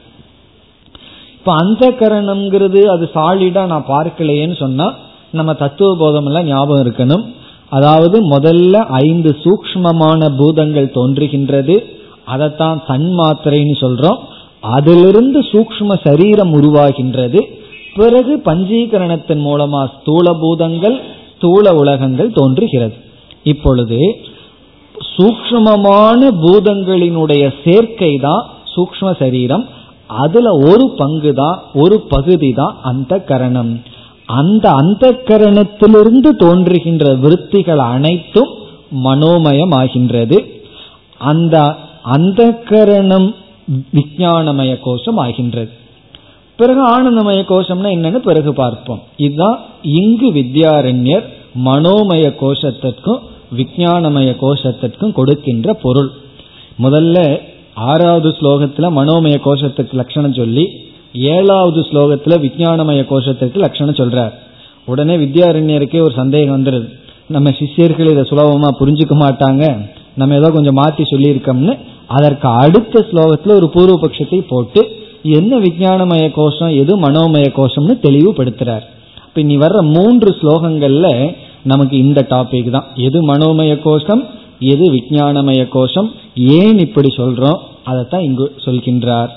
இப்ப அந்த கரணம்ங்கிறது அது சாலிடா நான் பார்க்கலையேன்னு சொன்னா நம்ம தத்துவ போதம் எல்லாம் ஞாபகம் இருக்கணும். அதாவது முதல்ல ஐந்து சூக்மமான பூதங்கள் தோன்றுகின்றது. அதைத்தான் தன்மாத்திரைன்னு சொல்றோம். அதிலிருந்து சூக்ம சரீரம் உருவாகின்றது. பிறகு பஞ்சீகரணத்தின் மூலமா ஸ்தூல பூதங்கள் ஸ்தூல உலகங்கள் தோன்றுகிறது. இப்பொழுது சூக்மமான பூதங்களினுடைய சேர்க்கை தான் சூக்ம சரீரம். அதுல ஒரு பங்கு தான் ஒரு பகுதி தான் அந்த கரணம். அந்த அந்த கரணத்திலிருந்து தோன்றுகின்ற விருத்திகள் அனைத்தும் மனோமயம் ஆகின்றது அந்த அந்த கரணம் விஜயானமய கோஷம் ஆகின்றது. பிறகு ஆனந்தமய கோஷம்னா என்னன்னு பிறகு பார்ப்போம். இதுதான் இங்கு வித்யாரண்யர் மனோமய கோஷத்திற்கும் விஜயானமய கோஷத்திற்கும் கொடுக்கின்ற பொருள். முதல்ல ஆறாவது ஸ்லோகத்துல மனோமய கோஷத்துக்கு லட்சணம் சொல்லி ஏழாவது ஸ்லோகத்துல விஞ்ஞானமய கோஷத்திற்கு லட்சணம் சொல்றார். உடனே வித்யாரண்யருக்கே ஒரு சந்தேகம் வந்துடுது நம்ம சிஷ்யர்கள் இதை சுலபமா புரிஞ்சுக்க மாட்டாங்க. நம்ம ஏதோ கொஞ்சம் மாத்தி சொல்லியிருக்கோம்னு அதற்கு அடுத்த ஸ்லோகத்துல ஒரு பூர்வ பட்சத்தை போட்டு என்ன விஞ்ஞானமய கோஷம் எது மனோமய கோஷம்னு தெளிவுபடுத்துறார். இப்ப இனி வர்ற மூன்று ஸ்லோகங்கள்ல நமக்கு இந்த டாபிக் தான். எது மனோமய கோஷம் எது விஞ்ஞானமய கோஷம் ஏன் இப்படி சொல்றோம் அதைத்தான் இங்கு சொல்கின்றார்.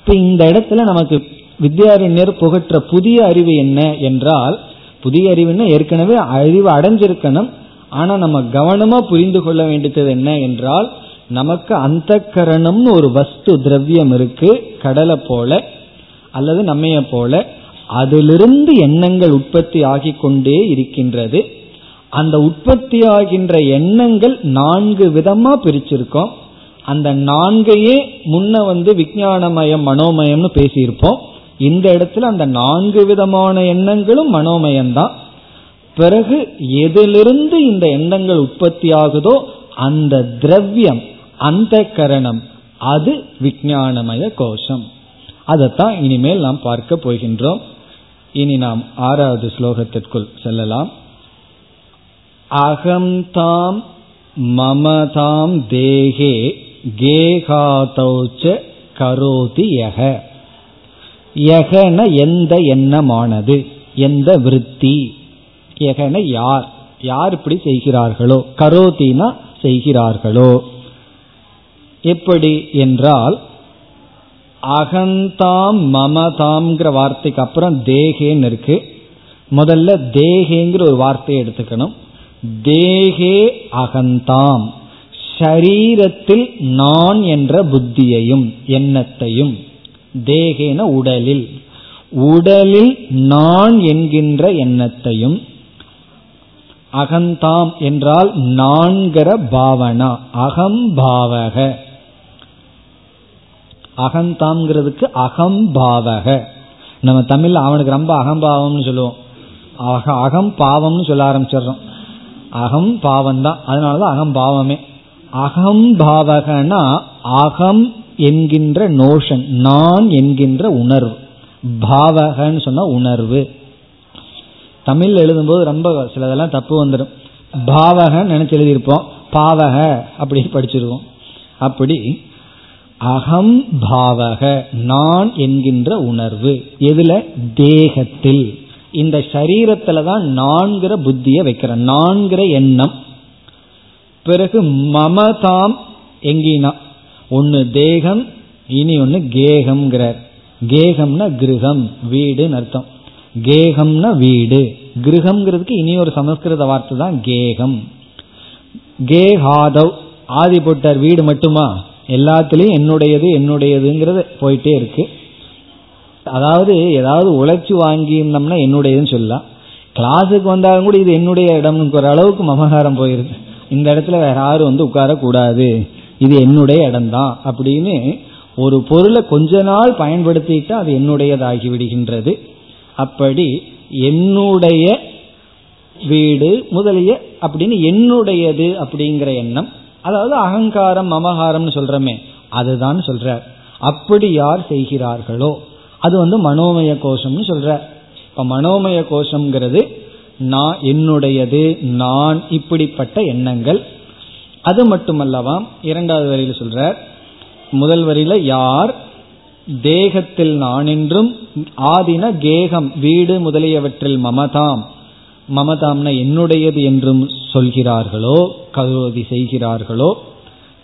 இப்ப இந்த இடத்துல நமக்கு வித்யாரண்யர் புகற்ற புதிய அறிவு என்ன என்றால் புதிய அறிவுன்னா ஏற்கனவே அறிவு அடைஞ்சிருக்கணும் ஆனா நம்ம கவனமா புரிந்து கொள்ள வேண்டியது என்ன என்றால் நமக்கு அந்த கரணம்னு ஒரு வஸ்து திரவியம் இருக்கு கடலை போல அல்லது நம்மைய போல அதிலிருந்து எண்ணங்கள் உற்பத்தி ஆகி கொண்டே இருக்கின்றது. அந்த உற்பத்தி ஆகின்ற எண்ணங்கள் நான்கு விதமா பிரிச்சிருக்கோம். அந்த நான்கையே முன்ன வந்து விஜயானமயம் மனோமயம்னு பேசியிருப்போம். இந்த இடத்துல அந்த நான்கு விதமான எண்ணங்களும் மனோமயம்தான். பிறகு எதிலிருந்து இந்த எண்ணங்கள் உற்பத்தி ஆகுதோ அந்த திரவியம் அந்த கரணம் அது விஞ்ஞானமய கோஷம். அதைத்தான் இனிமேல் நாம் பார்க்க போகின்றோம். இனி நாம் ஆறாவது ஸ்லோகத்திற்குள் செல்லலாம். அகம் தாம் மமதாம் தேகே கேகாதௌச்ச கரோதி யக. யகன எந்த எண்ணமானது? எந்த விருத்தி? யகன யார்? யார் இப்படி செய்கிறார்களோ? கரோதினா செய்கிறார்களோ? எப்படி என்றால் அகந்தாம் மமதாம்ங்கிற வார்த்தைக்கு அப்புறம் தேகேன்னு இருக்கு. முதல்ல தேகேங்கிற ஒரு வார்த்தையை எடுத்துக்கணும். தேகே அகந்தாம். சரீரத்தில் நான் என்ற புத்தியையும் எண்ணத்தையும் தேகேன உடலில். உடலில் நான் என்கின்ற எண்ணத்தையும் அகந்தாம் என்றால் நான்கிற பாவனா அகம்பாவக. அகந்தாம்ங்கிறதுக்கு அகம்பாவக. நம்ம தமிழ்ல அவனுக்கு ரொம்ப அகம்பாவம்னு சொல்லுவோம். அக அகம் பாவம்னு சொல்ல ஆரம்பிச்சிடுறோம். அகம் பாவம் தான் அதனாலதான் அகம் பாவமே அகம் பாவகனா அகம் என்கின்ற நோஷன் நான் என்கின்ற உணர்வு. பாவகன்னு சொன்னா உணர்வு. தமிழ் எழுதும்போது ரொம்ப சிலதெல்லாம் தப்பு வந்துடும். பாவகன்னு நினைச்சு எழுதியிருப்போம். பாவக அப்படி படிச்சிருவோம். அப்படி அகம் பாவக நான் என்கின்ற உணர்வு. எதுல? தேகத்தில். இந்த சரீரத்துல தான் நான்கிற புத்திய வைக்கிறேன். நான்கிற எண்ணம். பிறகு மமதாம் எங்கினா. ஒன்னு தேகம் இனி ஒன்னு கேகம்ங்கிறார். கேகம்னா கிரகம் வீடுன்னு அர்த்தம். கேகம்னா வீடு. கிரகம்ங்கிறதுக்கு இனி ஒரு சமஸ்கிருத வார்த்தை தான் கேகம். கேஹாதவ் ஆதி போட்டார் வீடு மட்டுமா? எல்லாத்துலேயும் என்னுடையது என்னுடையதுங்கிறது போயிட்டே இருக்கு. அதாவது ஏதாவது உழைச்சி வாங்கியிருந்தோம்னா என்னுடையதுன்னு சொல்லலாம். கிளாஸுக்கு வந்தாலும் கூட இது என்னுடைய இடம்ங்கிற அளவுக்கு மமகாரம் போயிருக்கு இந்த இடத்துல வேற யாரும் வந்து உட்காரக்கூடாது. இது என்னுடைய இடம்தான் அப்படின்னு ஒரு பொருளை கொஞ்ச நாள் பயன்படுத்திட்டு அது என்னுடையதாகி விடுகின்றது. அப்படி என்னுடைய வீடு முதலிய அப்படின்னு என்னுடையது அப்படிங்கிற எண்ணம் அதாவது அகங்காரம் மமகாரம்னு சொல்றமே அதுதான் சொல்றார். அப்படி யார் செய்கிறார்களோ அது வந்து மனோமய கோஷம்னு சொல்ற இப்ப மனோமய கோஷம்ங்கிறது நான் என்னுடையது நான் இப்படிப்பட்ட எண்ணங்கள். அது மட்டுமல்லவா இரண்டாவது வரியில சொல்றார் முதல் வரியில யார் தேகத்தில் நான் என்றும் ஆதின கேகம் வீடு முதலியவற்றில் மமதாம். மமதாம்னா என்னுடையது என்றும் சொல்கிறார்களோ கருதி செய்கிறார்களோ.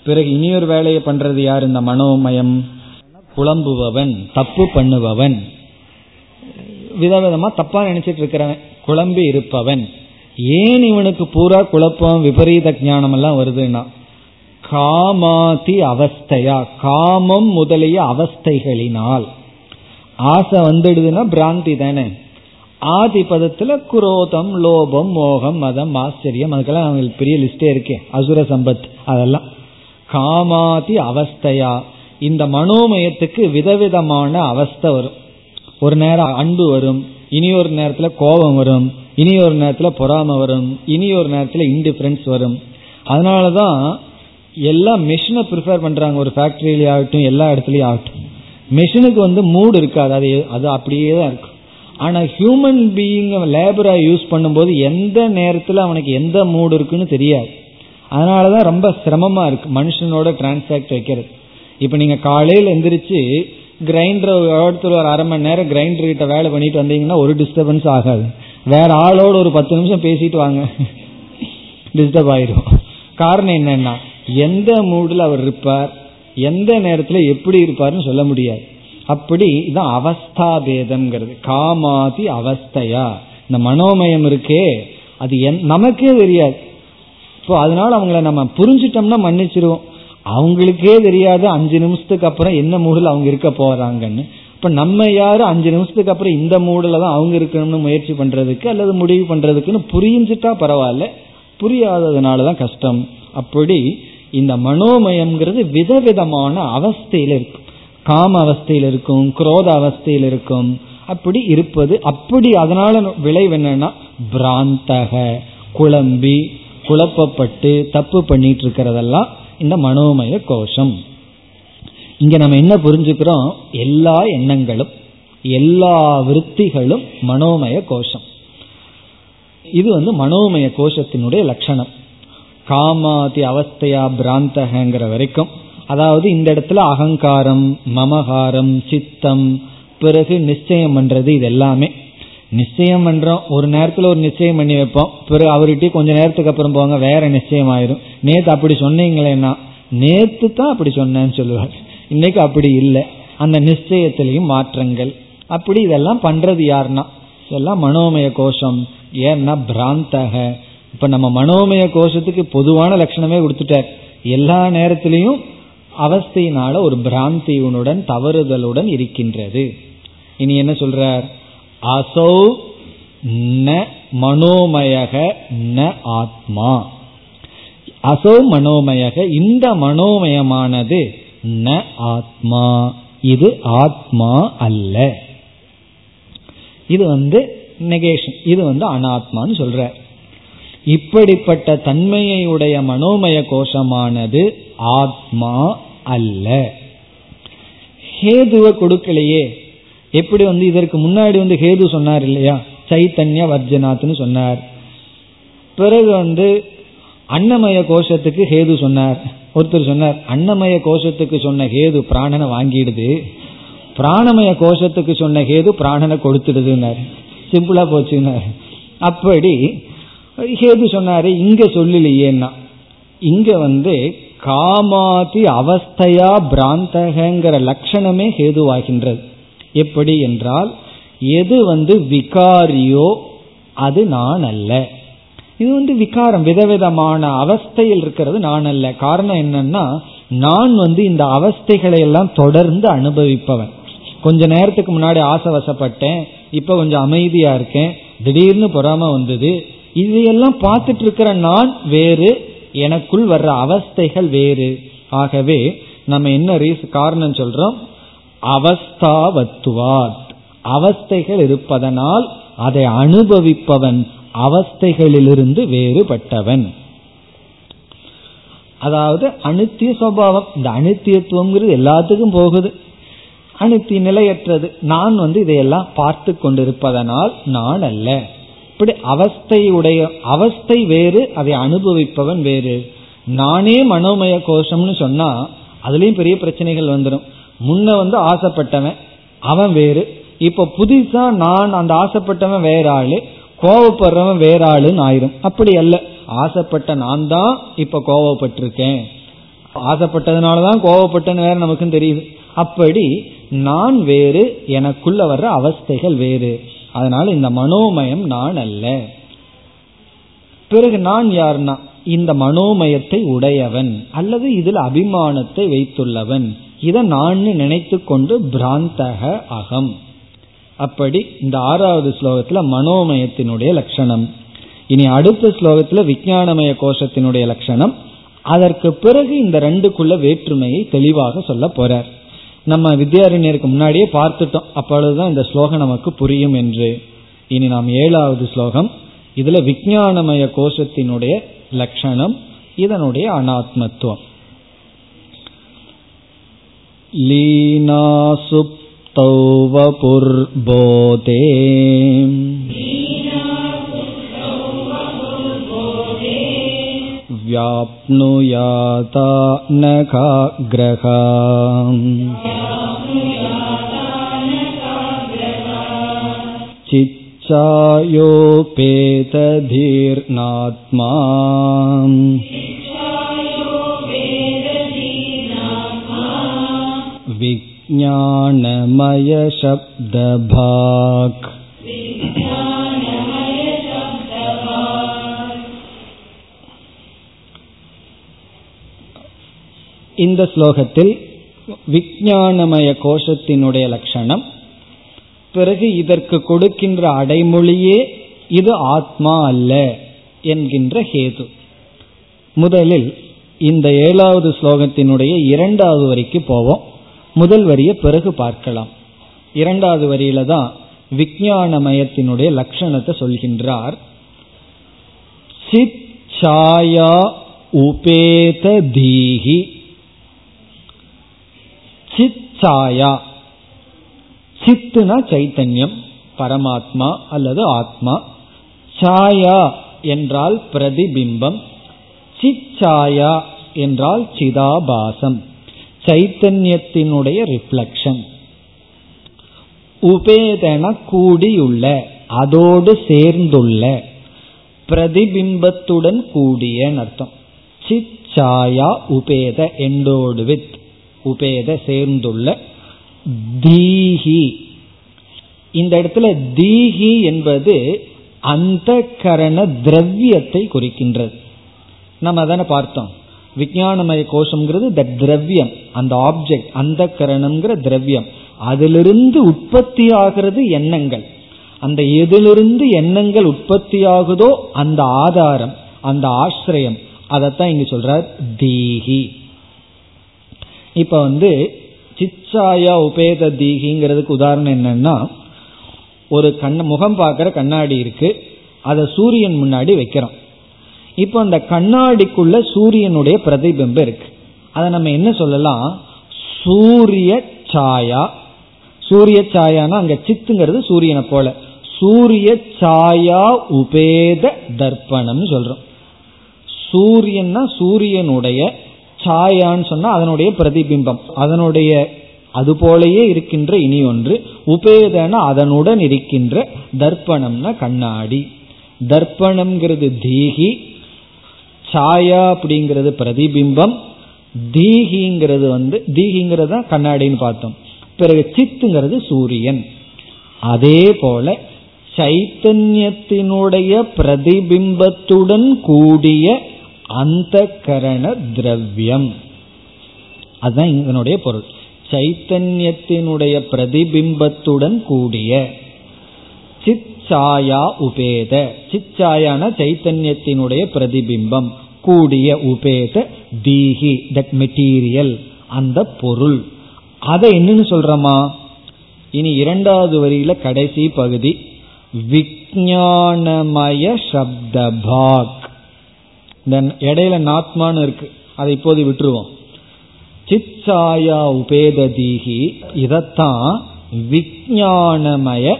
பிறகு இனியொரு வேலையை பண்றது யார்? இந்த மனோமயம். குழம்புபவன் தப்பு பண்ணுபவன். விதவிதமா தப்பா நினைச்சிட்டு இருக்கிறவன். குழம்பி இருப்பவன். ஏன் இவனுக்கு பூரா குழப்பம் விபரீத ஞானம் எல்லாம் வருதுன்னா? காமாதி அவஸ்தையா? காமம் முதலிய அவஸ்தைகளினால். ஆசை வந்துடுதுன்னா பிராந்தி தானே. ஆதி பதத்துல குரோதம் லோபம் மோகம் மதம் ஆச்சரியம் அதுக்கெல்லாம் அவங்களுக்கு பெரிய லிஸ்டே இருக்கே. அசுர சம்பத் அதெல்லாம். காமாதி அவஸ்தையா? இந்த மனோமயத்துக்கு விதவிதமான அவஸ்தை வரும். ஒரு நேரம் அன்பு வரும். இனி ஒரு நேரத்தில் கோபம் வரும் இனி ஒரு நேரத்தில் பொறாம வரும் இனி ஒரு நேரத்தில் இன்டிஃபரன்ஸ் வரும். அதனால தான் எல்லாம் மிஷினை ப்ரிஃபர் பண்ணுறாங்க ஒரு ஃபேக்ட்ரியிலே ஆகட்டும் எல்லா இடத்துலையும் ஆகட்டும். மிஷினுக்கு வந்து மூடு இருக்காது. அது அது அப்படியே தான் இருக்கும். ஆனால் ஹியூமன் பீயிங்கை லேபராக யூஸ் பண்ணும்போது எந்த நேரத்தில் அவனுக்கு எந்த மூடு இருக்குன்னு தெரியாது. அதனாலதான் ரொம்ப சிரமமாக இருக்குது மனுஷனோட டிரான்சாக்ட் வைக்கிறது. இப்போ நீங்கள் காலையில் எந்திரிச்சு கிரைண்டர் ஒருத்தர் ஒரு அரை மணி நேரம் கிரைண்டர் கிட்ட வேலை பண்ணிட்டு வந்தீங்கன்னா ஒரு டிஸ்டர்பன்ஸ் ஆகாது. வேற ஆளோட ஒரு பத்து நிமிஷம் பேசிட்டு வாங்க. டிஸ்டர்ப் ஆயிடும் காரணம் என்னன்னா எந்த மூடில் அவர் இருப்பார் எந்த நேரத்தில் எப்படி இருப்பார்னு சொல்ல முடியாது. அப்படி இதான் அவஸ்தா பேதம்ங்கிறது. காமாதி அவஸ்தையா. இந்த மனோமயம் இருக்கே. அது என் நமக்கே தெரியாது. இப்போ அதனால அவங்கள நம்ம புரிஞ்சிட்டோம்னா மன்னிச்சிருவோம். அவங்களுக்கே தெரியாது அஞ்சு நிமிஷத்துக்கு அப்புறம் என்ன மூடில் அவங்க இருக்க போறாங்கன்னு. இப்ப நம்ம யாரு அஞ்சு நிமிஷத்துக்கு அப்புறம் இந்த மூடில் தான் அவங்க இருக்கணும்னு முயற்சி பண்றதுக்கு அல்லது முடிவு பண்றதுக்குன்னு புரிஞ்சுட்டா பரவாயில்ல. புரியாததுனாலதான் கஷ்டம். அப்படி இந்த மனோமயம்ங்கிறது விதவிதமான அவஸ்தையில இருக்கும். காம அவஸ்தையில் இருக்கும் குரோத அவஸ்தையில் இருக்கும். அப்படி இருப்பது அப்படி அதனால விளைவு என்னன்னா பிராந்தக குழம்பி குழப்பப்பட்டு தப்பு பண்ணிட்டு இருக்கிறதெல்லாம் இந்த மனோமய கோஷம். இங்க நம்ம என்ன புரிஞ்சுக்கிறோம்? எல்லா எண்ணங்களும் எல்லா விற்த்திகளும் மனோமய கோஷம். இது வந்து மனோமய கோஷத்தினுடைய லட்சணம். காமாதி அவஸ்தையா பிராந்தகங்கிற வரைக்கும். அதாவது இந்த இடத்துல அகங்காரம் மமகாரம் சித்தம் பிறகு நிச்சயம் பண்றது இது எல்லாமே நிச்சயம் பண்றோம் ஒரு நேரத்துல ஒரு நிச்சயம் பண்ணி வைப்போம். பிறகு அவர்கிட்ட கொஞ்ச நேரத்துக்கு அப்புறம் போங்க வேற நிச்சயம் ஆயிரும் நேத்து அப்படி சொன்னீங்களேன்னா நேத்து தான் அப்படி சொன்னேன்னு சொல்லுவார். இன்னைக்கு அப்படி இல்லை. அந்த நிச்சயத்திலையும் மாற்றங்கள். அப்படி இதெல்லாம் பண்றது யாருன்னா இதெல்லாம் மனோமய கோஷம். ஏன்னா பிராந்தக. இப்ப நம்ம மனோமய கோஷத்துக்கு பொதுவான லட்சணமே கொடுத்துட்டார். எல்லா நேரத்திலையும் அவஸ்தையினால ஒரு பிராந்தியுடன் தவறுதலுடன் இருக்கின்றது. இனி என்ன சொல்றார்? அசௌ ந மனோமயக ந ஆத்மா. அசௌ மனோமயக இந்த மனோமயமானது ந ஆத்மா. இது ஆத்மா அல்ல. இது வந்து நெகேஷன் இது வந்து அனாத்மான்னு சொல்ற. இப்படிப்பட்ட தன்மையை உடைய மனோமய கோஷமானது ஆத்மா அல்ல. ஹேதுவை கொடுக்கலையே எப்படி வந்து இதற்கு முன்னாடி வந்து ஹேது சொன்னார் இல்லையா? சைத்தன்ய வர்ஜனாத்னு சொன்னார். பிறகு வந்து அன்னமய கோஷத்துக்கு ஹேது சொன்னார். ஒருத்தர் சொன்னார் அன்னமய கோஷத்துக்கு சொன்ன ஹேது பிராணனை வாங்கிடுது. பிராணமய கோஷத்துக்கு சொன்ன ஹேது பிராணனை கொடுத்துடுதுன்னாரு. சிம்பிளா போச்சுன்னாரு அப்படி ஹேது சொன்னாரு இங்க சொல்லலையேன்னா. இங்க வந்து காமாதி அவஸ்தையா பிராந்தகங்கிற லட்சணமே ஹேதுவாகின்றது. எப்படி என்றால் எது வந்து விகாரியோ அது நான் அல்ல. இது வந்து விகாரம் விதவிதமான அவஸ்தையில் இருக்கிறது நான் அல்ல. காரணம் என்னன்னா நான் வந்து இந்த அவஸ்தைகளை எல்லாம் தொடர்ந்து அனுபவிப்பவன். கொஞ்ச நேரத்துக்கு முன்னாடி ஆசைவசப்பட்டேன் இப்ப கொஞ்சம் அமைதியா இருக்கேன் திடீர்னு பொறாம வந்தது. இதையெல்லாம் பார்த்துட்டு இருக்கிற நான் வேறு எனக்குள் வர்ற அவஸ்தைகள் வேறு. ஆகவே நம்ம என்ன ரீஸ் காரணம் சொல்றோம்? அவஸ்தாவத்துவாத். அவஸ்தைகள் இருப்பதனால் அதை அனுபவிப்பவன் அவஸ்தைகளிலிருந்து வேறுபட்டவன். அதாவது அனுத்திய சுவாவம் இந்த அனுத்தியத்துவங்கிறது எல்லாத்துக்கும் போகுது. அனுத்தி நிலையற்றது. நான் வந்து இதையெல்லாம் பார்த்து கொண்டிருப்பதனால் நான் அல்ல. இப்படி அவஸ்தையுடைய அவஸ்தை வேறு அதை அனுபவிப்பவன் வேறு. நானே மனோமய கோஷம்னு சொன்னா அதுலயும் பெரிய பிரச்சனைகள் வந்துடும் முன்ன வந்து ஆசைப்பட்டவன் அவன் வேறு. இப்ப புதுசா நான் அந்த ஆசைப்பட்டவன் வேற ஆளு கோவப்படுறவன் வேற ஆளுன்னு ஆயிரும். அப்படி அல்ல. ஆசைப்பட்ட நான் தான் இப்ப கோவப்பட்டிருக்கேன். ஆசைப்பட்டதுனாலதான் கோவப்பட்டேன்னு வேற நமக்கும் தெரியுது. அப்படி நான் வேறு எனக்குள்ள வர்ற அவஸ்தைகள் வேறு. அதனால இந்த மனோமயம் நான் அல்ல. பிறகு நான் யாருன்னா இந்த மனோமயத்தை உடையவன் அல்லது இதில் அபிமானத்தை வைத்துள்ளவன். இதை நான் நினைத்து கொண்டு பிராந்தக அகம். அப்படி இந்த ஆறாவது ஸ்லோகத்துல மனோமயத்தினுடைய லட்சணம். இனி அடுத்த ஸ்லோகத்துல விஜயானமய கோஷத்தினுடைய லட்சணம். அதற்கு பிறகு இந்த ரெண்டுக்குள்ள வேற்றுமையை தெளிவாக சொல்ல போறார். நம்ம வித்யாரண்யருக்கு முன்னாடியே பார்த்துட்டோம். அப்பொழுதுதான் இந்த ஸ்லோகம் நமக்கு புரியும் என்று. இனி நாம் ஏழாவது ஸ்லோகம். இதுல விஜயானமய கோஷத்தினுடைய லட்சணம் இதனுடைய அனாத்மத்துவம். लीनासुप्तौ वपुर्बोधे व्याप्नुयाता नखाग्रहा चिच्चायोपेतधीर्नात्मा विज्ञानमयशब्दभाक् இந்த ஸ்லோகத்தில் விஞ்ஞானமய கோஷத்தினுடைய லட்சணம் பிறகு இதற்கு கொடுக்கின்ற அடைமொழியே இது ஆத்மா அல்ல என்கின்ற ஹேது முதலில் இந்த ஏழாவது ஸ்லோகத்தினுடைய இரண்டாவது வரிக்கு போவோம் முதல் வரியை பிறகு பார்க்கலாம். இரண்டாவது வரியில தான் விஞ்ஞானமயத்தினுடைய லட்சணத்தை சொல்கின்றார். சித் சாயா உபேத தீஹி. சித் சாயா சித்துனா சைத்தன்யம் பரமாத்மா அல்லது ஆத்மா. சாயா என்றால் பிரதிபிம்பம். சிச்சாயா என்றால் சிதாபாசம். சைத்தன்யத்தினுடைய ரிஃப்ளக்ஷன் உபேதன கூடியுள்ள அதோடு சேர்ந்துள்ள பிரதிபிம்பத்துடன் கூடிய அர்த்தம். சிச்சாயா உபேத எண்டோடு வித் உபேத சேர்ந்துள்ள தீஹி. இந்த இடத்துல தீஹி என்பது அந்த கரண திரவியத்தை குறிக்கின்றது. நம்ம தானே பார்த்தோம். விஞ்ஞானமய கோஷம்ங்கிறது த திரவியம் அந்த ஆப்ஜெக்ட் அந்த கரணம்ங்கிற திரவியம். அதிலிருந்து உற்பத்தி ஆகிறது எண்ணங்கள். அந்த எதிலிருந்து எண்ணங்கள் உற்பத்தி ஆகுதோ அந்த ஆதாரம் அந்த ஆசிரியம். அதைத்தான் இங்க சொல்றார் தீஹி இப்ப வந்து சிச்சாயா உபேத தீகிங்கிறதுக்கு உதாரணம் என்னன்னா ஒரு கண் முகம் பார்க்குற கண்ணாடி இருக்கு அதை சூரியன் முன்னாடி வைக்கிறோம். இப்போ அந்த கண்ணாடிக்குள்ள சூரியனுடைய பிரதிபிம்பம் இருக்கு. அதை நம்ம என்ன சொல்லலாம்? சூரிய சாயா. சூரிய சாயானா அங்க சித்துங்கிறது சூரியனை போல. சூரிய சாயா உபேத தர்ப்பணம் சொல்றோம். சூரியன்னா சூரியனுடைய சாயான்னு சொன்னா அதனுடைய பிரதிபிம்பம். அதனுடைய அது போலயே இருக்கின்ற இனி ஒன்று. உபேதன அதனுடன் இருக்கின்ற தர்ப்பணம்னா கண்ணாடி. தர்ப்பணம்ங்கிறது தீகி சாயா அப்படிங்கிறது பிரதிபிம்பம் தீகிங்கிறது வந்து தீகிங்கிறது தான் கண்ணாடின்னு பார்த்தோம். பிறகு சித்துங்கிறது சூரியன். அதே போல சைத்தன்யத்தினுடைய பிரதிபிம்பத்துடன் கூடிய அந்த கரண திரவியம். அதுதான் இதனுடைய பொருள். சைத்தன்யத்தினுடைய பிரதிபிம்பத்துடன் கூடிய சிச்சாயா உபேத. சிச்சாயான சைத்தன்யத்தினுடைய பிரதிபிம்பம். கூடிய உபேத தீஹி தட் மெட்டீரியல் அந்த பொருள். அதை என்னன்னு சொல்றோமா? இனி இரண்டாவது வரியில கடைசி பகுதி. விஜயானமய சப்தபாக். இந்த இடையில நாத்மான்னு இருக்கு. அதை இப்போது விட்டுருவோம். சிச்சாயா உபேத தீஹி இதத்தான் விஜயானமய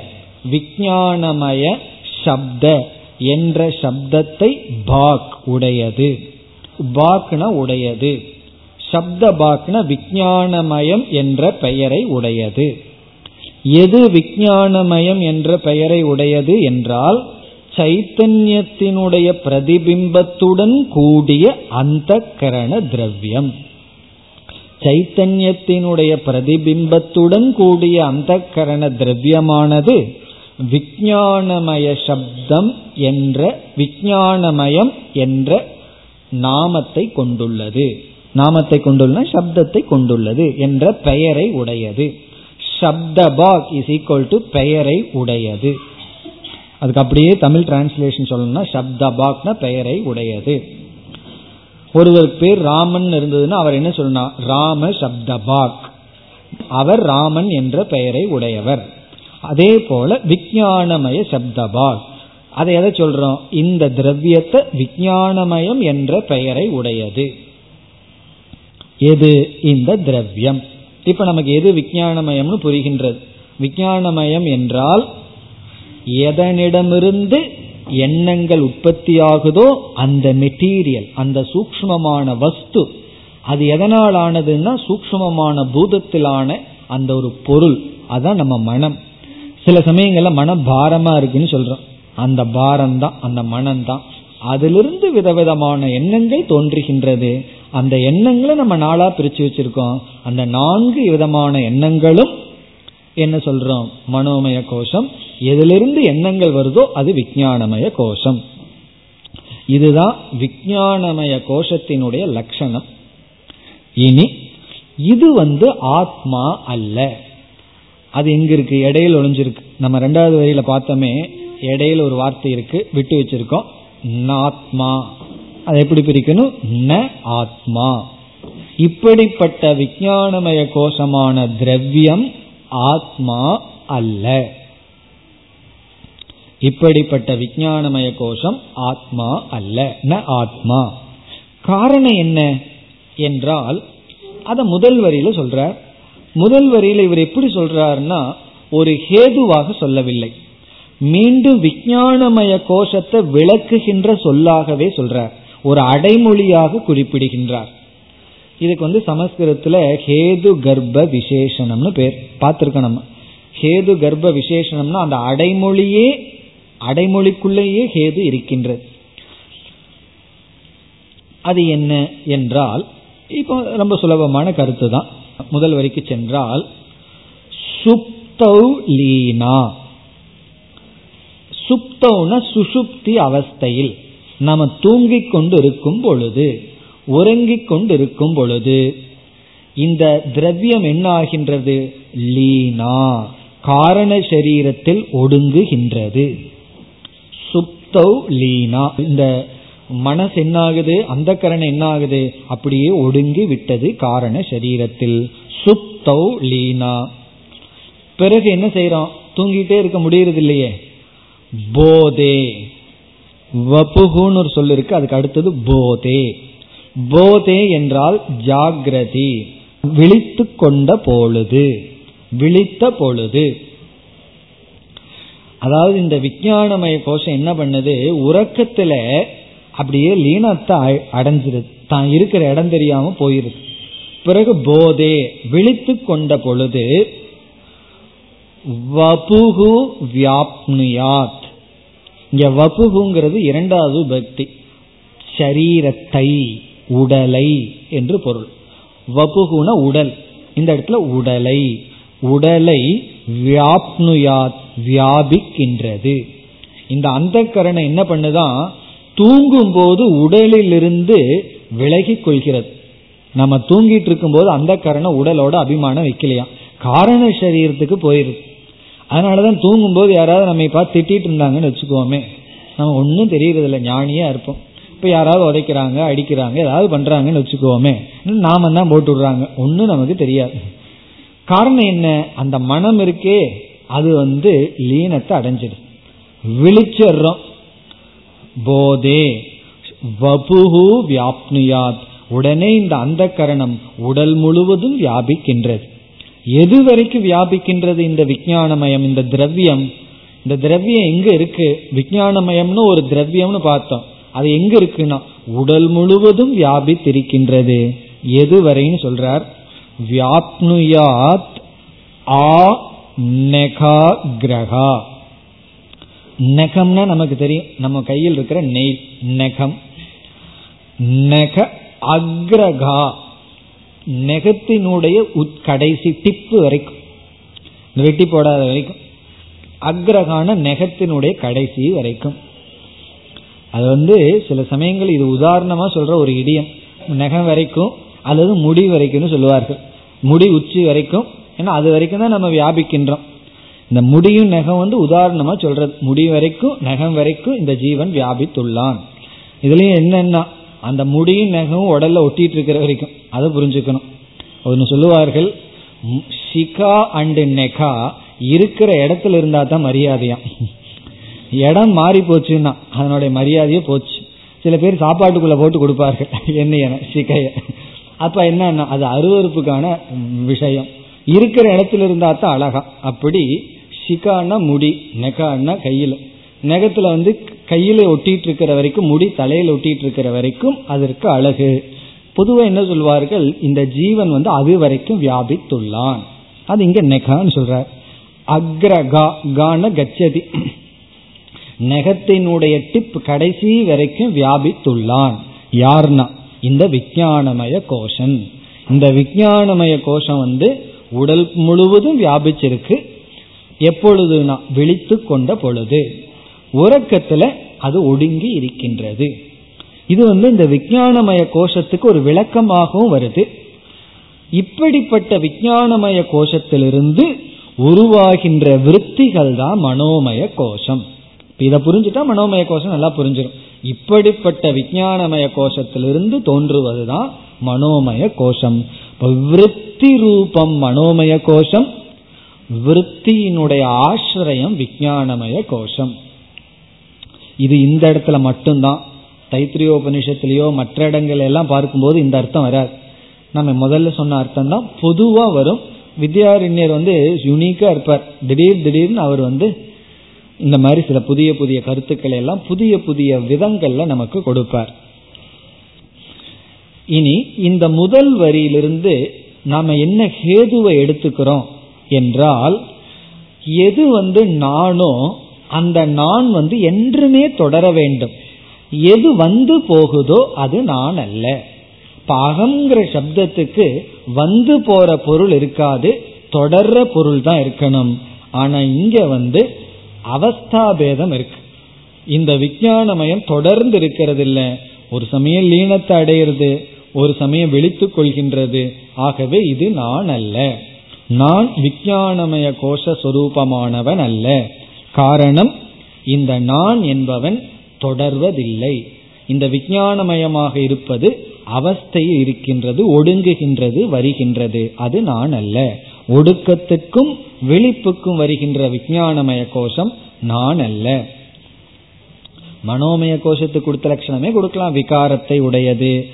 விஜயானமய சப்த. என்ற சப்தத்தை பாக் உடையது. பாக்னா உடையது. சப்த பாக்னா விஜயானமயம் என்ற பெயரை உடையது. எது விஜயானமயம் என்ற பெயரை உடையது என்றால் சைத்தன்யத்தினுடைய பிரதிபிம்பத்துடன் கூடிய அந்த கரண திரவியம். சைத்தன்யத்தினுடைய பிரதிபிம்பத்துடன் கூடிய அந்த கரண திரவியமானது விஜயானமய சப்தம் என்ற விஜயானமயம் என்ற நாமத்தை கொண்டுள்ளது. நாமத்தை கொண்டுள்ள சப்தத்தை கொண்டுள்ளது என்ற பெயரை உடையது. சப்தபாக் இஸ் ஈக்வல் டு பெயரை உடையது. அதுக்கு அப்படியே தமிழ் டிரான்ஸ்லேஷன் சொல்லணும்னா சப்தபாக்னா பெயரை உடையது. ஒருவருக்கு பேர் ராமன் இருந்ததுன்னா அவர் என்ன சொல்லணும் ராம சப்தபாக். அவர் ராமன் என்ற பெயரை உடையவர். அதே போல விஞ்ஞானமய சப்தபால். அதை எதை சொல்றோம்? இந்த திரவியத்தை விஞ்ஞானமயம் என்ற பெயரை உடையது. எது? இந்த திரவியம். இப்ப நமக்கு எது விஜயானமயம்னு புரிகின்றது? விஞ்ஞானமயம் என்றால் எதனிடமிருந்து எண்ணங்கள் உற்பத்தியாகுதோ அந்த மெட்டீரியல் அந்த சூக்மமான வஸ்து. அது எதனால் ஆனதுன்னா சூக்மமான பூதத்திலான அந்த ஒரு பொருள். அதான் நம்ம மனம். சில சமயங்கள்ல மனம் பாரமா இருக்குன்னு சொல்றோம். அந்த பாரம் தான் அந்த மனம் தான் அதிலிருந்து விதவிதமான எண்ணங்கள் தோன்றுகின்றது. அந்த எண்ணங்களை நம்ம நாளா பிரிச்சு வச்சிருக்கோம். அந்த நான்கு விதமான எண்ணங்களும் என்ன சொல்றோம்? மனோமய கோஷம். எதிலிருந்து எண்ணங்கள் வருதோ அது விஞ்ஞானமய கோஷம். இதுதான் விஞ்ஞானமய கோஷத்தினுடைய லட்சணம். இனி இது வந்து ஆத்மா அல்ல. அது எங்க இருக்கு? இடையில ஒளிஞ்சிருக்கு. நம்ம ரெண்டாவது வரியில பார்த்தோமே இடையில ஒரு வார்த்தை இருக்கு விட்டு வச்சிருக்கோம். நாத்மா அதை எப்படி பிரிக்கணும்? ந ஆத்மா. இப்படிப்பட்ட விஜயானமய கோஷமான திரவியம் ஆத்மா அல்ல. இப்படிப்பட்ட விஜயானமய கோஷம் ஆத்மா அல்ல. ந ஆத்மா. காரணம் என்ன? என்றால் அத முதல் வரியில சொல்ற முதல் வரியில இவர் எப்படி சொல்றாருன்னா ஒரு ஹேதுவாக சொல்லவில்லை. மீண்டும் விஞ்ஞானமய கோஷத்தை விளக்குகின்ற சொல்லாகவே சொல்றார். ஒரு அடைமொழியாக குறிப்பிடுகின்றார். இதுக்கு வந்து சமஸ்கிருதத்துல ஹேது கர்ப்ப விசேஷனம்னு பேர் பார்த்திருக்கோம் நம்ம. ஹேது கர்ப்ப விசேஷனம்னா அந்த அடைமொழியே அடைமொழிக்குள்ளேயே ஹேது இருக்கின்றது. அது என்ன என்றால் இப்போ ரொம்ப சுலபமான கருத்து தான் முதல் வரைக்கு சென்றால் சுப்தௌ லீனா. சுப்தௌன சுசுப்தி அவஸ்தையில். நாம தூங்கிக் கொண்டு இருக்கும் பொழுது உறங்கிக் கொண்டு இருக்கும் பொழுது இந்த திரவியம் என்ன ஆகின்றது லீனா. காரண சரீரத்தில் ஒடுங்குகின்றது. சுப்தௌ லீனா. இந்த மனசு என்ன ஆகுது அந்த கரணம் என்ன ஆகுது அப்படியே ஒடுங்கி விட்டது காரண சரீரத்தில். சுப்தௌ லீனா. பிறகு என்ன செய்யறோம் தூங்கிட்டே இருக்க முடியறது இல்லையே. போதே. வபுகுன்னு ஒரு சொல்லு இருக்கு. அதுக்கு அடுத்தது போதே. போதே என்றால் ஜாகிரதி. விழித்து கொண்ட பொழுது. விழித்த பொழுது. அதாவது இந்த விஞ்ஞானமய கோஷம் என்ன பண்ணுது? உறக்கத்துல அப்படியே லீனத்தை அடைஞ்சிருது. தான் இருக்கிற இடம் தெரியாம போயிருது. பிறகு போதே விழித்து கொண்ட பொழுது வபுகு வியாப்னுயாத். இங்க வபுகுங்கிறது இரண்டாவது பக்தி. சரீரத்தை உடலை என்று பொருள். வபுகுன உடல். இந்த இடத்துல உடலை. உடலை வியாப்னுயாத் வியாபிக்கின்றது. இந்த அந்த கரணை என்ன பண்ணுதான் தூங்கும் போது உடலிலிருந்து விலகி கொள்கிறது. நம்ம தூங்கிட்டு இருக்கும் போது அந்த கரணம் உடலோட அபிமானம் வைக்கலையா? காரண சரீரத்துக்கு போயிருது. அதனாலதான் தூங்கும் போது யாராவது நம்ம பார்த்து திட்டிட்டு இருந்தாங்கன்னு வச்சுக்கோமே. நம்ம ஒன்றும் தெரியறதில்ல ஞானியா இருப்போம். இப்ப யாராவது உதைக்கிறாங்க அடிக்கிறாங்க ஏதாவது பண்றாங்கன்னு வச்சுக்கோமே. நாம தான் போட்டு விடுறாங்க. ஒன்றும் நமக்கு தெரியாது. காரணம் என்ன? அந்த மனம் இருக்கே அது வந்து லீனத்தை அடைஞ்சிடும். விழிச்சிடுறோம். போதே வபுகு வியாப்னுயாத். உடனே இந்த அந்த கரணம் உடல் முழுவதும் வியாபிக்கின்றது. எது வரைக்கும் வியாபிக்கின்றது இந்த விஞ்ஞானமயம் இந்த திரவியம்? இந்த திரவியம் எங்க இருக்கு? விஞ்ஞானமயம்னு ஒரு திரவியம்னு பார்த்தோம். அது எங்க இருக்குன்னா உடல் முழுவதும் வியாபித்திருக்கின்றது. எது வரைன்னு சொல்றார்? வியாப்னுயாத் ஆ நெகா கிரகா. நெகம்னா நமக்கு தெரியும். நம்ம கையில் இருக்கிற நெய் நெகம். நெக அக்ரகா. நெகத்தினுடைய கடைசி டிப்பு வரைக்கும். வெட்டி போடாத வரைக்கும். அக்ரகான நெகத்தினுடைய கடைசி வரைக்கும். அது வந்து சில சமயங்கள் இது உதாரணமா சொல்ற ஒரு இடியம். நகம் வரைக்கும் அல்லது முடி வரைக்கும்னு சொல்லுவார்கள். முடி உச்சி வரைக்கும். ஏன்னா அது வரைக்கும் தான் நம்ம வியாபிக்கின்றோம். இந்த முடியும் நகம் வந்து உதாரணமா சொல்றது. முடி வரைக்கும் நகம் வரைக்கும் இந்த ஜீவன் வியாபித்துள்ளான். இதுலயும் என்னன்னா அந்த முடியும் நகம் உடல்ல ஒட்டிட்டு இருக்கிற வரைக்கும். அதை புரிஞ்சுக்கணும். ஒன்று சொல்லுவார்கள் ஷிகா அண்டு நெகா இருக்கிற இடத்துல இருந்தா தான் மரியாதையா இடம் மாறி போச்சுன்னா அதனுடைய மரியாதையே போச்சு. சில பேர் சாப்பாட்டுக்குள்ள போட்டு கொடுப்பார்கள் என்ன சிகைய அப்ப என்ன அது அருவறுப்புக்கான விஷயம். இருக்கிற இடத்துல இருந்தா தான் அழகா. அப்படி ஷிகான்னா முடி நெகான்னா கையில். நெகத்துல வந்து கையில ஒட்டிட்டு இருக்கிற வரைக்கும் முடி தலையில ஒட்டிட்டு இருக்கிற வரைக்கும் அதற்கு அழகு. பொதுவாக என்ன சொல்வார்கள்? இந்த ஜீவன் வந்து அது வரைக்கும் வியாபித்துள்ளான். அது இங்க நெகான்னு சொல்றார். அக்ரகா கான கச்சதி. நெகத்தினுடைய டிப் கடைசி வரைக்கும் வியாபித்துள்ளான். யார்னா? இந்த விஞ்ஞானமய கோஷன். இந்த விஞ்ஞானமய கோஷம் வந்து உடல் முழுவதும் வியாபிச்சிருக்கு. எப்பொழுதுனா விழித்து கொண்ட பொழுது உறக்கத்துல அது ஒடுங்கி இருக்கின்றது. இது வந்து இந்த விஜயானமய கோஷத்துக்கு ஒரு விளக்கமாகவும் வருது. இப்படிப்பட்ட விஜயானமய கோஷத்திலிருந்து உருவாகின்ற விற்த்திகள் தான் மனோமய கோஷம். இதை புரிஞ்சுட்டா மனோமய கோஷம் நல்லா புரிஞ்சிடும் இப்படிப்பட்ட விஜயானமய கோஷத்திலிருந்து தோன்றுவதுதான் மனோமய கோஷம். விற்பி ரூபம் மனோமய கோஷம் விற்த்தியினுடைய ஆசிரியம் விஞ்ஞானமய கோஷம். இது இந்த இடத்துல மட்டும்தான். தைத்திரியோபனிஷத்திலேயோ மற்ற இடங்கள் எல்லாம் பார்க்கும்போது இந்த அர்த்தம் வராது. நம்ம முதல்ல சொன்ன அர்த்தம் தான் பொதுவாக வரும். வித்யாரண்யர் வந்து யுனிக்காக இருப்பார். திடீர் திடீர்னு அவர் வந்து இந்த மாதிரி சில புதிய புதிய கருத்துக்களை எல்லாம் புதிய புதிய விதங்கள்ல நமக்கு கொடுப்பார். இனி இந்த முதல் வரியிலிருந்து நாம என்ன ஹேதுவை எடுத்துக்கிறோம்? என்றால் எது வந்து நானோ அந்த நான் வந்து என்றுமே தொடர வேண்டும். எது வந்து போகுதோ அது நான் அல்ல. பாகம்ங்கிற சப்தத்துக்கு வந்து போற பொருள் இருக்காது தொடர்ற பொருள் தான் இருக்கணும். ஆனா இங்க வந்து அவஸ்தாபேதம் இருக்கு. இந்த விஞ்ஞானமயம் தொடர்ந்து இருக்கிறது இல்ல. ஒரு சமயம் லீனத்தை அடையிறது ஒரு சமயம் விழித்துக் கொள்கின்றது. ஆகவே இது நான் அல்ல. நான் விஞ்ஞானமய கோஷ சொரூபமானவன் அல்ல காரணம் இந்த நான் என்பவன் தொடர்வதில்லை. இந்த விஞ்ஞானமயமாக இருப்பது அவஸ்தையில் இருக்கின்றது ஒடுங்குகின்றது வருகின்றது. அது நான் அல்ல ஒடுக்கத்துக்கும் விழிப்புக்கும் வருகின்ற விஞ்ஞானமய கோஷம் நான் அல்ல மனோமய கோஷத்துக்கு கொடுத்த லட்சணமே கொடுக்கலாம். விகாரத்தை உடையது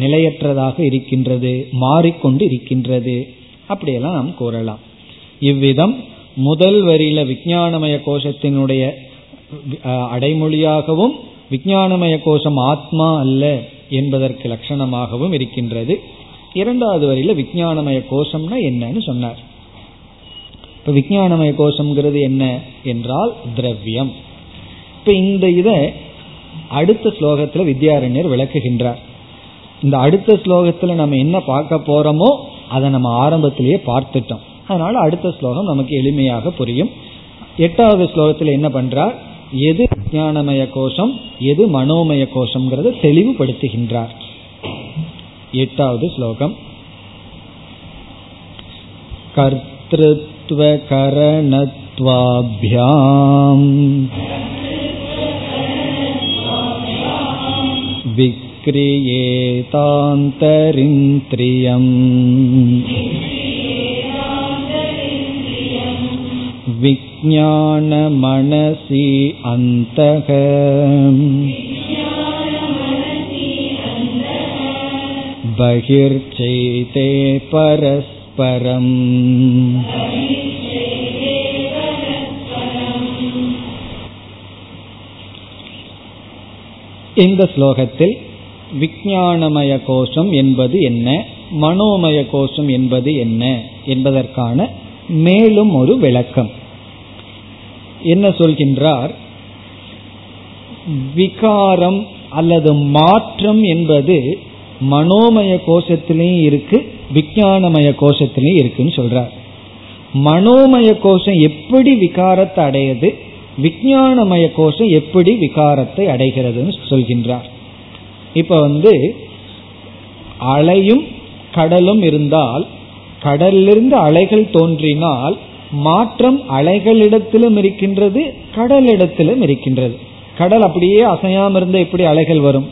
நிலையற்றதாக இருக்கின்றது மாறிக்கொண்டு இருக்கின்றது அப்படியெல்லாம் நாம் கூறலாம். இவ்விதம் முதல் வரியில விஞ்ஞானமய கோஷத்தினுடைய அடைமொழியாகவும் விஜயானமய கோஷம் ஆத்மா அல்ல என்பதற்கு லட்சணமாகவும் இருக்கின்றது. இரண்டாவது வரியில விஞ்ஞானமய கோஷம்னா என்னன்னு சொன்னார். இப்ப விஜயானமய கோஷம்ங்கிறது என்ன என்றால் திரவியம். இப்ப இந்த இதை அடுத்த ஸ்லோகத்துல வித்யாரண்யர் விளக்குகின்றார். இந்த அடுத்த ஸ்லோகத்துல நம்ம என்ன பார்க்க போறோமோ அதை நம்ம ஆரம்பத்திலேயே பார்த்துட்டோம். அதனால அடுத்த ஸ்லோகம் நமக்கு எளிமையாக புரியும். எட்டாவது ஸ்லோகத்தில் என்ன பண்றார் எது விஞ்ஞானமய கோஷம் எது மனோமய கோஷம்ங்கிறத தெளிவுபடுத்துகின்றார். எட்டாவது ஸ்லோகம். கர்த்தத்வகரணத்வாபியாம் विक्रियेतान्तरिन्द्रियम् विज्ञानमनसि अन्तः बहिर्चैते परस्परम् இந்த ஸ்லோகத்தில் விஞ்ஞானமய கோஷம் என்பது என்ன? மனோமய கோஷம் என்பது என்ன? என்பதற்கான மேலும் ஒரு விளக்கம். என்ன சொல்கின்றார்? விகாரம் அல்லது மாற்றம் என்பது மனோமய கோஷத்திலையும் இருக்கு விஞ்ஞானமய கோஷத்திலையும் இருக்குன்னு சொல்றார். மனோமய கோஷம் எப்படி விகாரத்தை அடையுது? விஞ்ஞானமய கோஷம் எப்படி விகாரத்தை அடைகிறதுன்னு சொல்கின்றார். இப்ப வந்து அலையும் கடலும் இருந்தால் கடலிலிருந்து அலைகள் தோன்றினால் மாற்றம் அலைகளிடத்திலும் இருக்கின்றது கடலிடத்திலும் இருக்கின்றது. கடல் அப்படியே அசையாம இருந்த எப்படி அலைகள் வரும்?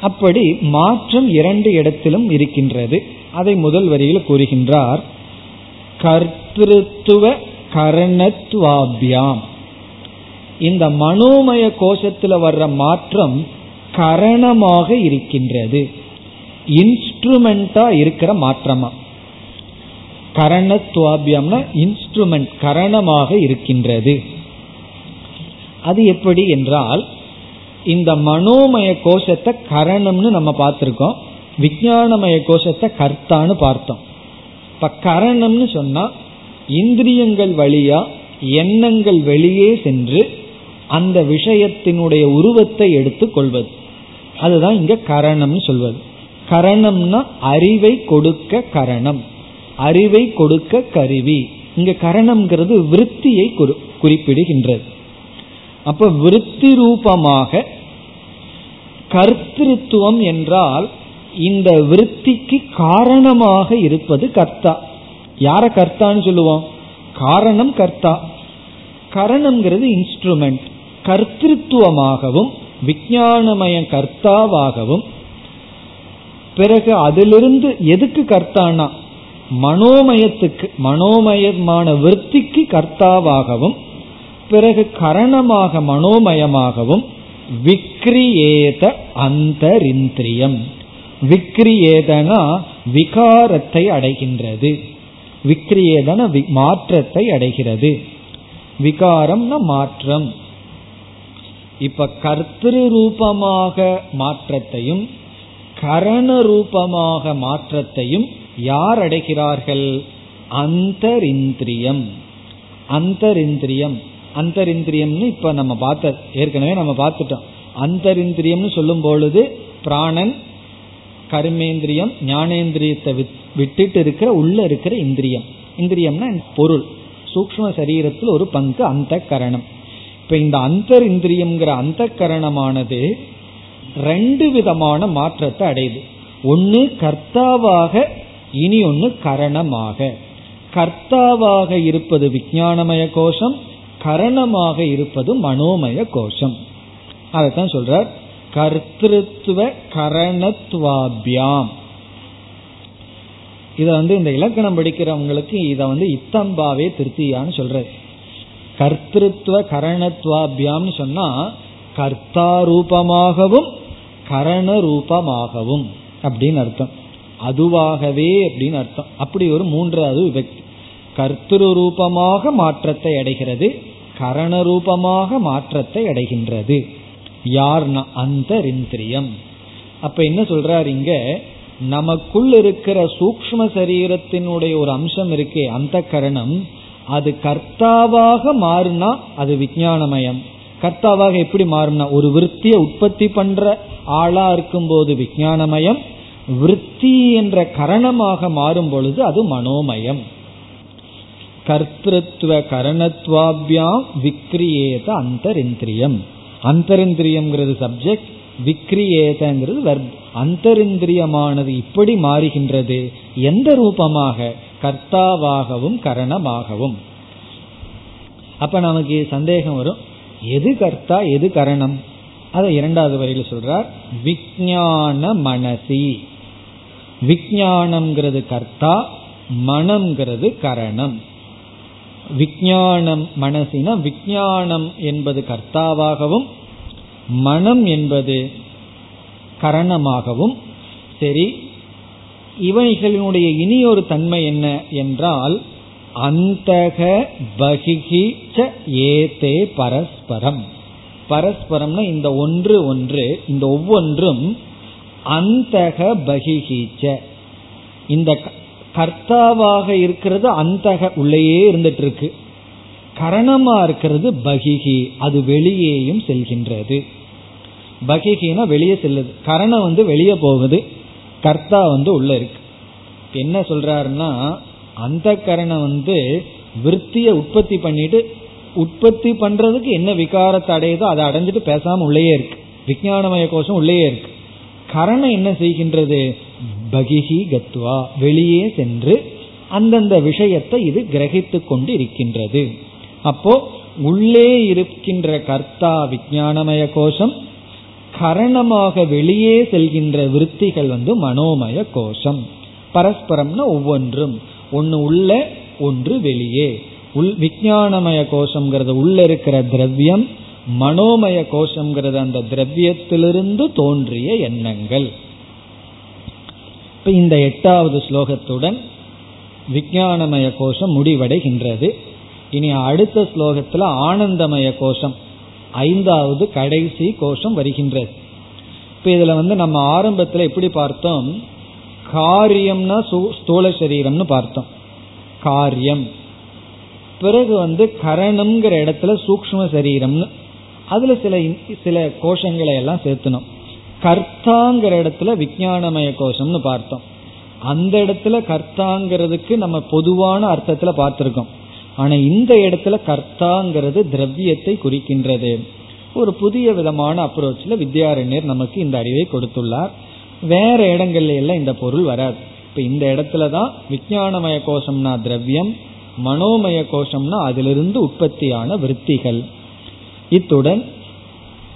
அப்படி மாற்றம் இரண்டு இடத்திலும் இருக்கின்றது. அதை முதல் வரியில் கூறுகின்றார் கர்த்திருத்துவ கரணத்வாபியாம். இந்த மனோமய கோஷத்துல வர்ற மாற்றம் கரணமாக இருக்கின்றது. இன்ஸ்ட்ருமெண்டா இருக்கிற மாற்றமா? கரணத்துவாபியம்னா இன்ஸ்ட்ருமெண்ட் கரணமாக இருக்கின்றது. அது எப்படி என்றால் இந்த மனோமய கோஷத்தை கரணம்னு நம்ம பார்த்துருக்கோம். விஜயானமய கோஷத்தை கர்த்தான்னு பார்த்தோம். இப்ப கரணம்னு சொன்னா இந்திரியங்கள் வழியா எண்ணங்கள் வெளியே சென்று அந்த விஷயத்தினுடைய உருவத்தை எடுத்துக் கொள்வது. அதுதான் இங்க கரணம்னு சொல்வது. கரணம்னா அறிவை கொடுக்க கரணம். அறிவை கொடுக்க கருவி. இங்க கரணம்ங்கிறது விருத்தியை குறிப்பிடுகின்றது. அப்ப விருத்தி ரூபமாக கர்த்திருவம் என்றால் இந்த விருத்திக்கு காரணமாக இருப்பது கர்த்தா. யார கர்த்தான்னு சொல்லுவோம்? காரணம் கர்த்தா. கரணம்ங்கிறது இன்ஸ்ட்ருமெண்ட் கர்த்திருவமாகவும் விஞ்ஞானமய கர்த்தாவாகவும் பிறகு அதிலிருந்து எதுக்கு கர்த்தானா மனோமயத்துக்கு மனோமயமான விற்பிக்கு கர்த்தாவாகவும் பிறகு கரணமாக மனோமயமாகவும் விக்ரியேத அந்தரிந்திரியம். விக்ரியேதனா விகாரத்தை அடைகின்றது. விக்ரியேதன மாற்றத்தை அடைகிறது. விகாரம்னா மாற்றம். இப்ப கர்த்திரு ரூபமாக மாற்றத்தையும் கரண ரூபமாக மாற்றத்தையும் யார் அடைகிறார்கள்? அந்தரிந்திரியம். அந்தரிந்திரியம். அந்தரிந்திரியம்னு இப்ப நம்ம பார்த்த ஏற்கனவே நம்ம பார்த்துட்டோம். அந்தரிந்திரியம்னு சொல்லும் பொழுது பிராணன் கர்மேந்திரியம் ஞானேந்திரியத்தை விட்டுட்டு இருக்கிற உள்ள இருக்கிற இந்திரியம். இந்திரியம்னா பொருள். சூக்ம சரீரத்தில் ஒரு பங்கு அந்த கரணம். இப்ப இந்த அந்தர் இந்திரியம்ங்கிற அந்த கரணமானது ரெண்டு விதமான மாற்றத்தை அடையுது. ஒன்னு கர்த்தாவாக இனி ஒன்னு கரணமாக. கர்த்தாவாக இருப்பது விஜயானமய கோஷம் கரணமாக இருப்பது மனோமய கோஷம். அதைத்தான் சொல்றார். கர்த்திருவ கரணத்வாபியாம். இதை வந்து இந்த இலக்கணம் படிக்கிறவங்களுக்கு இதை வந்து இத்தம்பாவே திருத்தியான்னு சொல்றது கர்த்திருவ கரணத்வாபியாம்னு சொன்னா கர்த்தா ரூபமாகவும் கரண ரூபமாகவும் அப்படின்னு அர்த்தம். அதுவாகவே அப்படின்னு அர்த்தம். அப்படி ஒரு மூன்றாவது விபக்தி. கர்த்திரு ரூபமாக மாற்றத்தை அடைகிறது கரண ரூபமாக மாற்றத்தை அடைகின்றது. யார்னா அந்த இந்திரியம் அப்ப என்ன சொல்றாரு இங்க? நமக்குள் இருக்கிற சூக்ம சரீரத்தினுடைய ஒரு அம்சம் இருக்கே அந்த கரணம். அது கர்த்தாவாக மாறுனா அது விஜயானமயம். கர்த்தாவாக எப்படி மாறும்னா ஒரு விற்த்தியை உற்பத்தி பண்ற ஆளா இருக்கும் போது விஜயானமயம் விற்பி என்ற கரணமாக மாறும் பொழுது அது மனோமயம். கர்த்தத்துவ கரணத்வாபியாம் விக்ரியேத அந்தரிந்திரியம். அந்தரிந்திரியம்ங்கிறது சப்ஜெக்ட் விக்ரியேதங்கிறது வெர்ப் அந்தரிந்திரியமானது இப்படி மாறுகின்றது. எந்த ரூபமாக? கர்த்தாவாகவும் கரணமாகவும். அப்ப நமக்கு சந்தேகம் வரும் எது கர்த்தா எது கரணம்? அதை இரண்டாவது வரையில சொல்றார் விஜயான மனசி. விஜயானம்ங்கிறது கர்த்தா மனம்ங்கிறது கரணம். விஜயானம் மனசினா விஜயானம் என்பது கர்த்தாவாகவும் மனம் என்பது கரணமாகவும் சரி இவைகளினுடைய இனி ஒரு தன்மை என்ன என்றால் அந்தக ஏதே பரஸ்பரம். பரஸ்பரம்னா இந்த ஒன்று ஒன்று இந்த ஒவ்வொன்றும் அந்தக பகிஹீச்ச இந்த கர்த்தாவாக இருக்கிறது அந்தக உள்ளேயே இருந்துட்டு இருக்கு கரணமா இருக்கிறது பகிகி அது வெளியேயும் செல்கின்றது. பகிகினா வெளியே செல்லுது. கரணம் வந்து வெளியே போகுது. கர்த்தா வந்து உள்ள இருக்கு. என்ன சொல்றாருன்னா அந்த கரணம் வந்து விற்த்திய உற்பத்தி பண்ணிட்டு உற்பத்தி பண்றதுக்கு என்ன விகாரத்தை அடையுதோ அதை அடைஞ்சிட்டு பேசாம உள்ளேயே இருக்கு. விஞ்ஞானமய கோஷம் உள்ளேயே இருக்கு. கரணம் என்ன செய்கின்றது? பகிஹி கத்வா வெளியே சென்று அந்தந்த விஷயத்தை இது கிரகித்து கொண்டு இருக்கின்றது அப்போ உள்ளே இருக்கின்ற கர்த்தா விஞ்ஞானமய கோஷம் கரணமாக வெளியே செல்கின்ற விருத்திகள் வந்து மனோமய கோஷம். பரஸ்பரம்னா ஒவ்வொன்றும். ஒன்று உள்ள ஒன்று வெளியே. உள் விஜயானமய கோஷம்ங்கிறது உள்ள இருக்கிற திரவியம் மனோமய கோஷம்ங்கிறது அந்த திரவியத்திலிருந்து தோன்றிய எண்ணங்கள். இப்ப இந்த எட்டாவது ஸ்லோகத்துடன் விஞ்ஞானமய கோஷம் முடிவடைகின்றது. இனி அடுத்த ஸ்லோகத்துல ஆனந்தமய கோஷம். ஐந்தாவது கடைசி கோஷம் வருகின்றது. இப்ப இதுல வந்து நம்ம ஆரம்பத்துல எப்படி பார்த்தோம்? காரியம்னா ஸ்தூல சரீரம்னு பார்த்தோம். காரியம். பிறகு வந்து கரணம்ங்கிற இடத்துல சூக்ம சரீரம்னு அதுல சில சில கோஷங்களை எல்லாம் சேர்த்தணும். கர்த்தாங்கிற இடத்துல விஞ்ஞானமய கோஷம்னு பார்த்தோம். அந்த இடத்துல கர்த்தாங்கிறதுக்கு நம்ம பொதுவான அர்த்தத்துல பார்த்திருக்கோம். ஆனா இந்த இடத்துல கர்த்தாங்கிறது திரவியத்தை குறிக்கின்றது. ஒரு புதிய விதமான அப்ரோச்ல வித்யாரண்யர் நமக்கு இந்த அறிவை கொடுத்துள்ளார். வேற இடங்கள்ல எல்லாம் இந்த பொருள் வராது. இப்ப இந்த இடத்துல தான் விஞ்ஞானமய கோஷம்னா திரவியம் மனோமய கோஷம்னா அதிலிருந்து உற்பத்தியான விற்த்திகள். இத்துடன்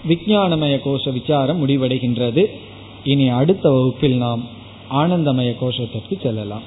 விஞ்ஞானமய கோஷ விசாரம் முடிவடைகின்றது. இனி அடுத்த வகுப்பில் நாம் ஆனந்தமய கோஷத்திற்கு செல்லலாம்.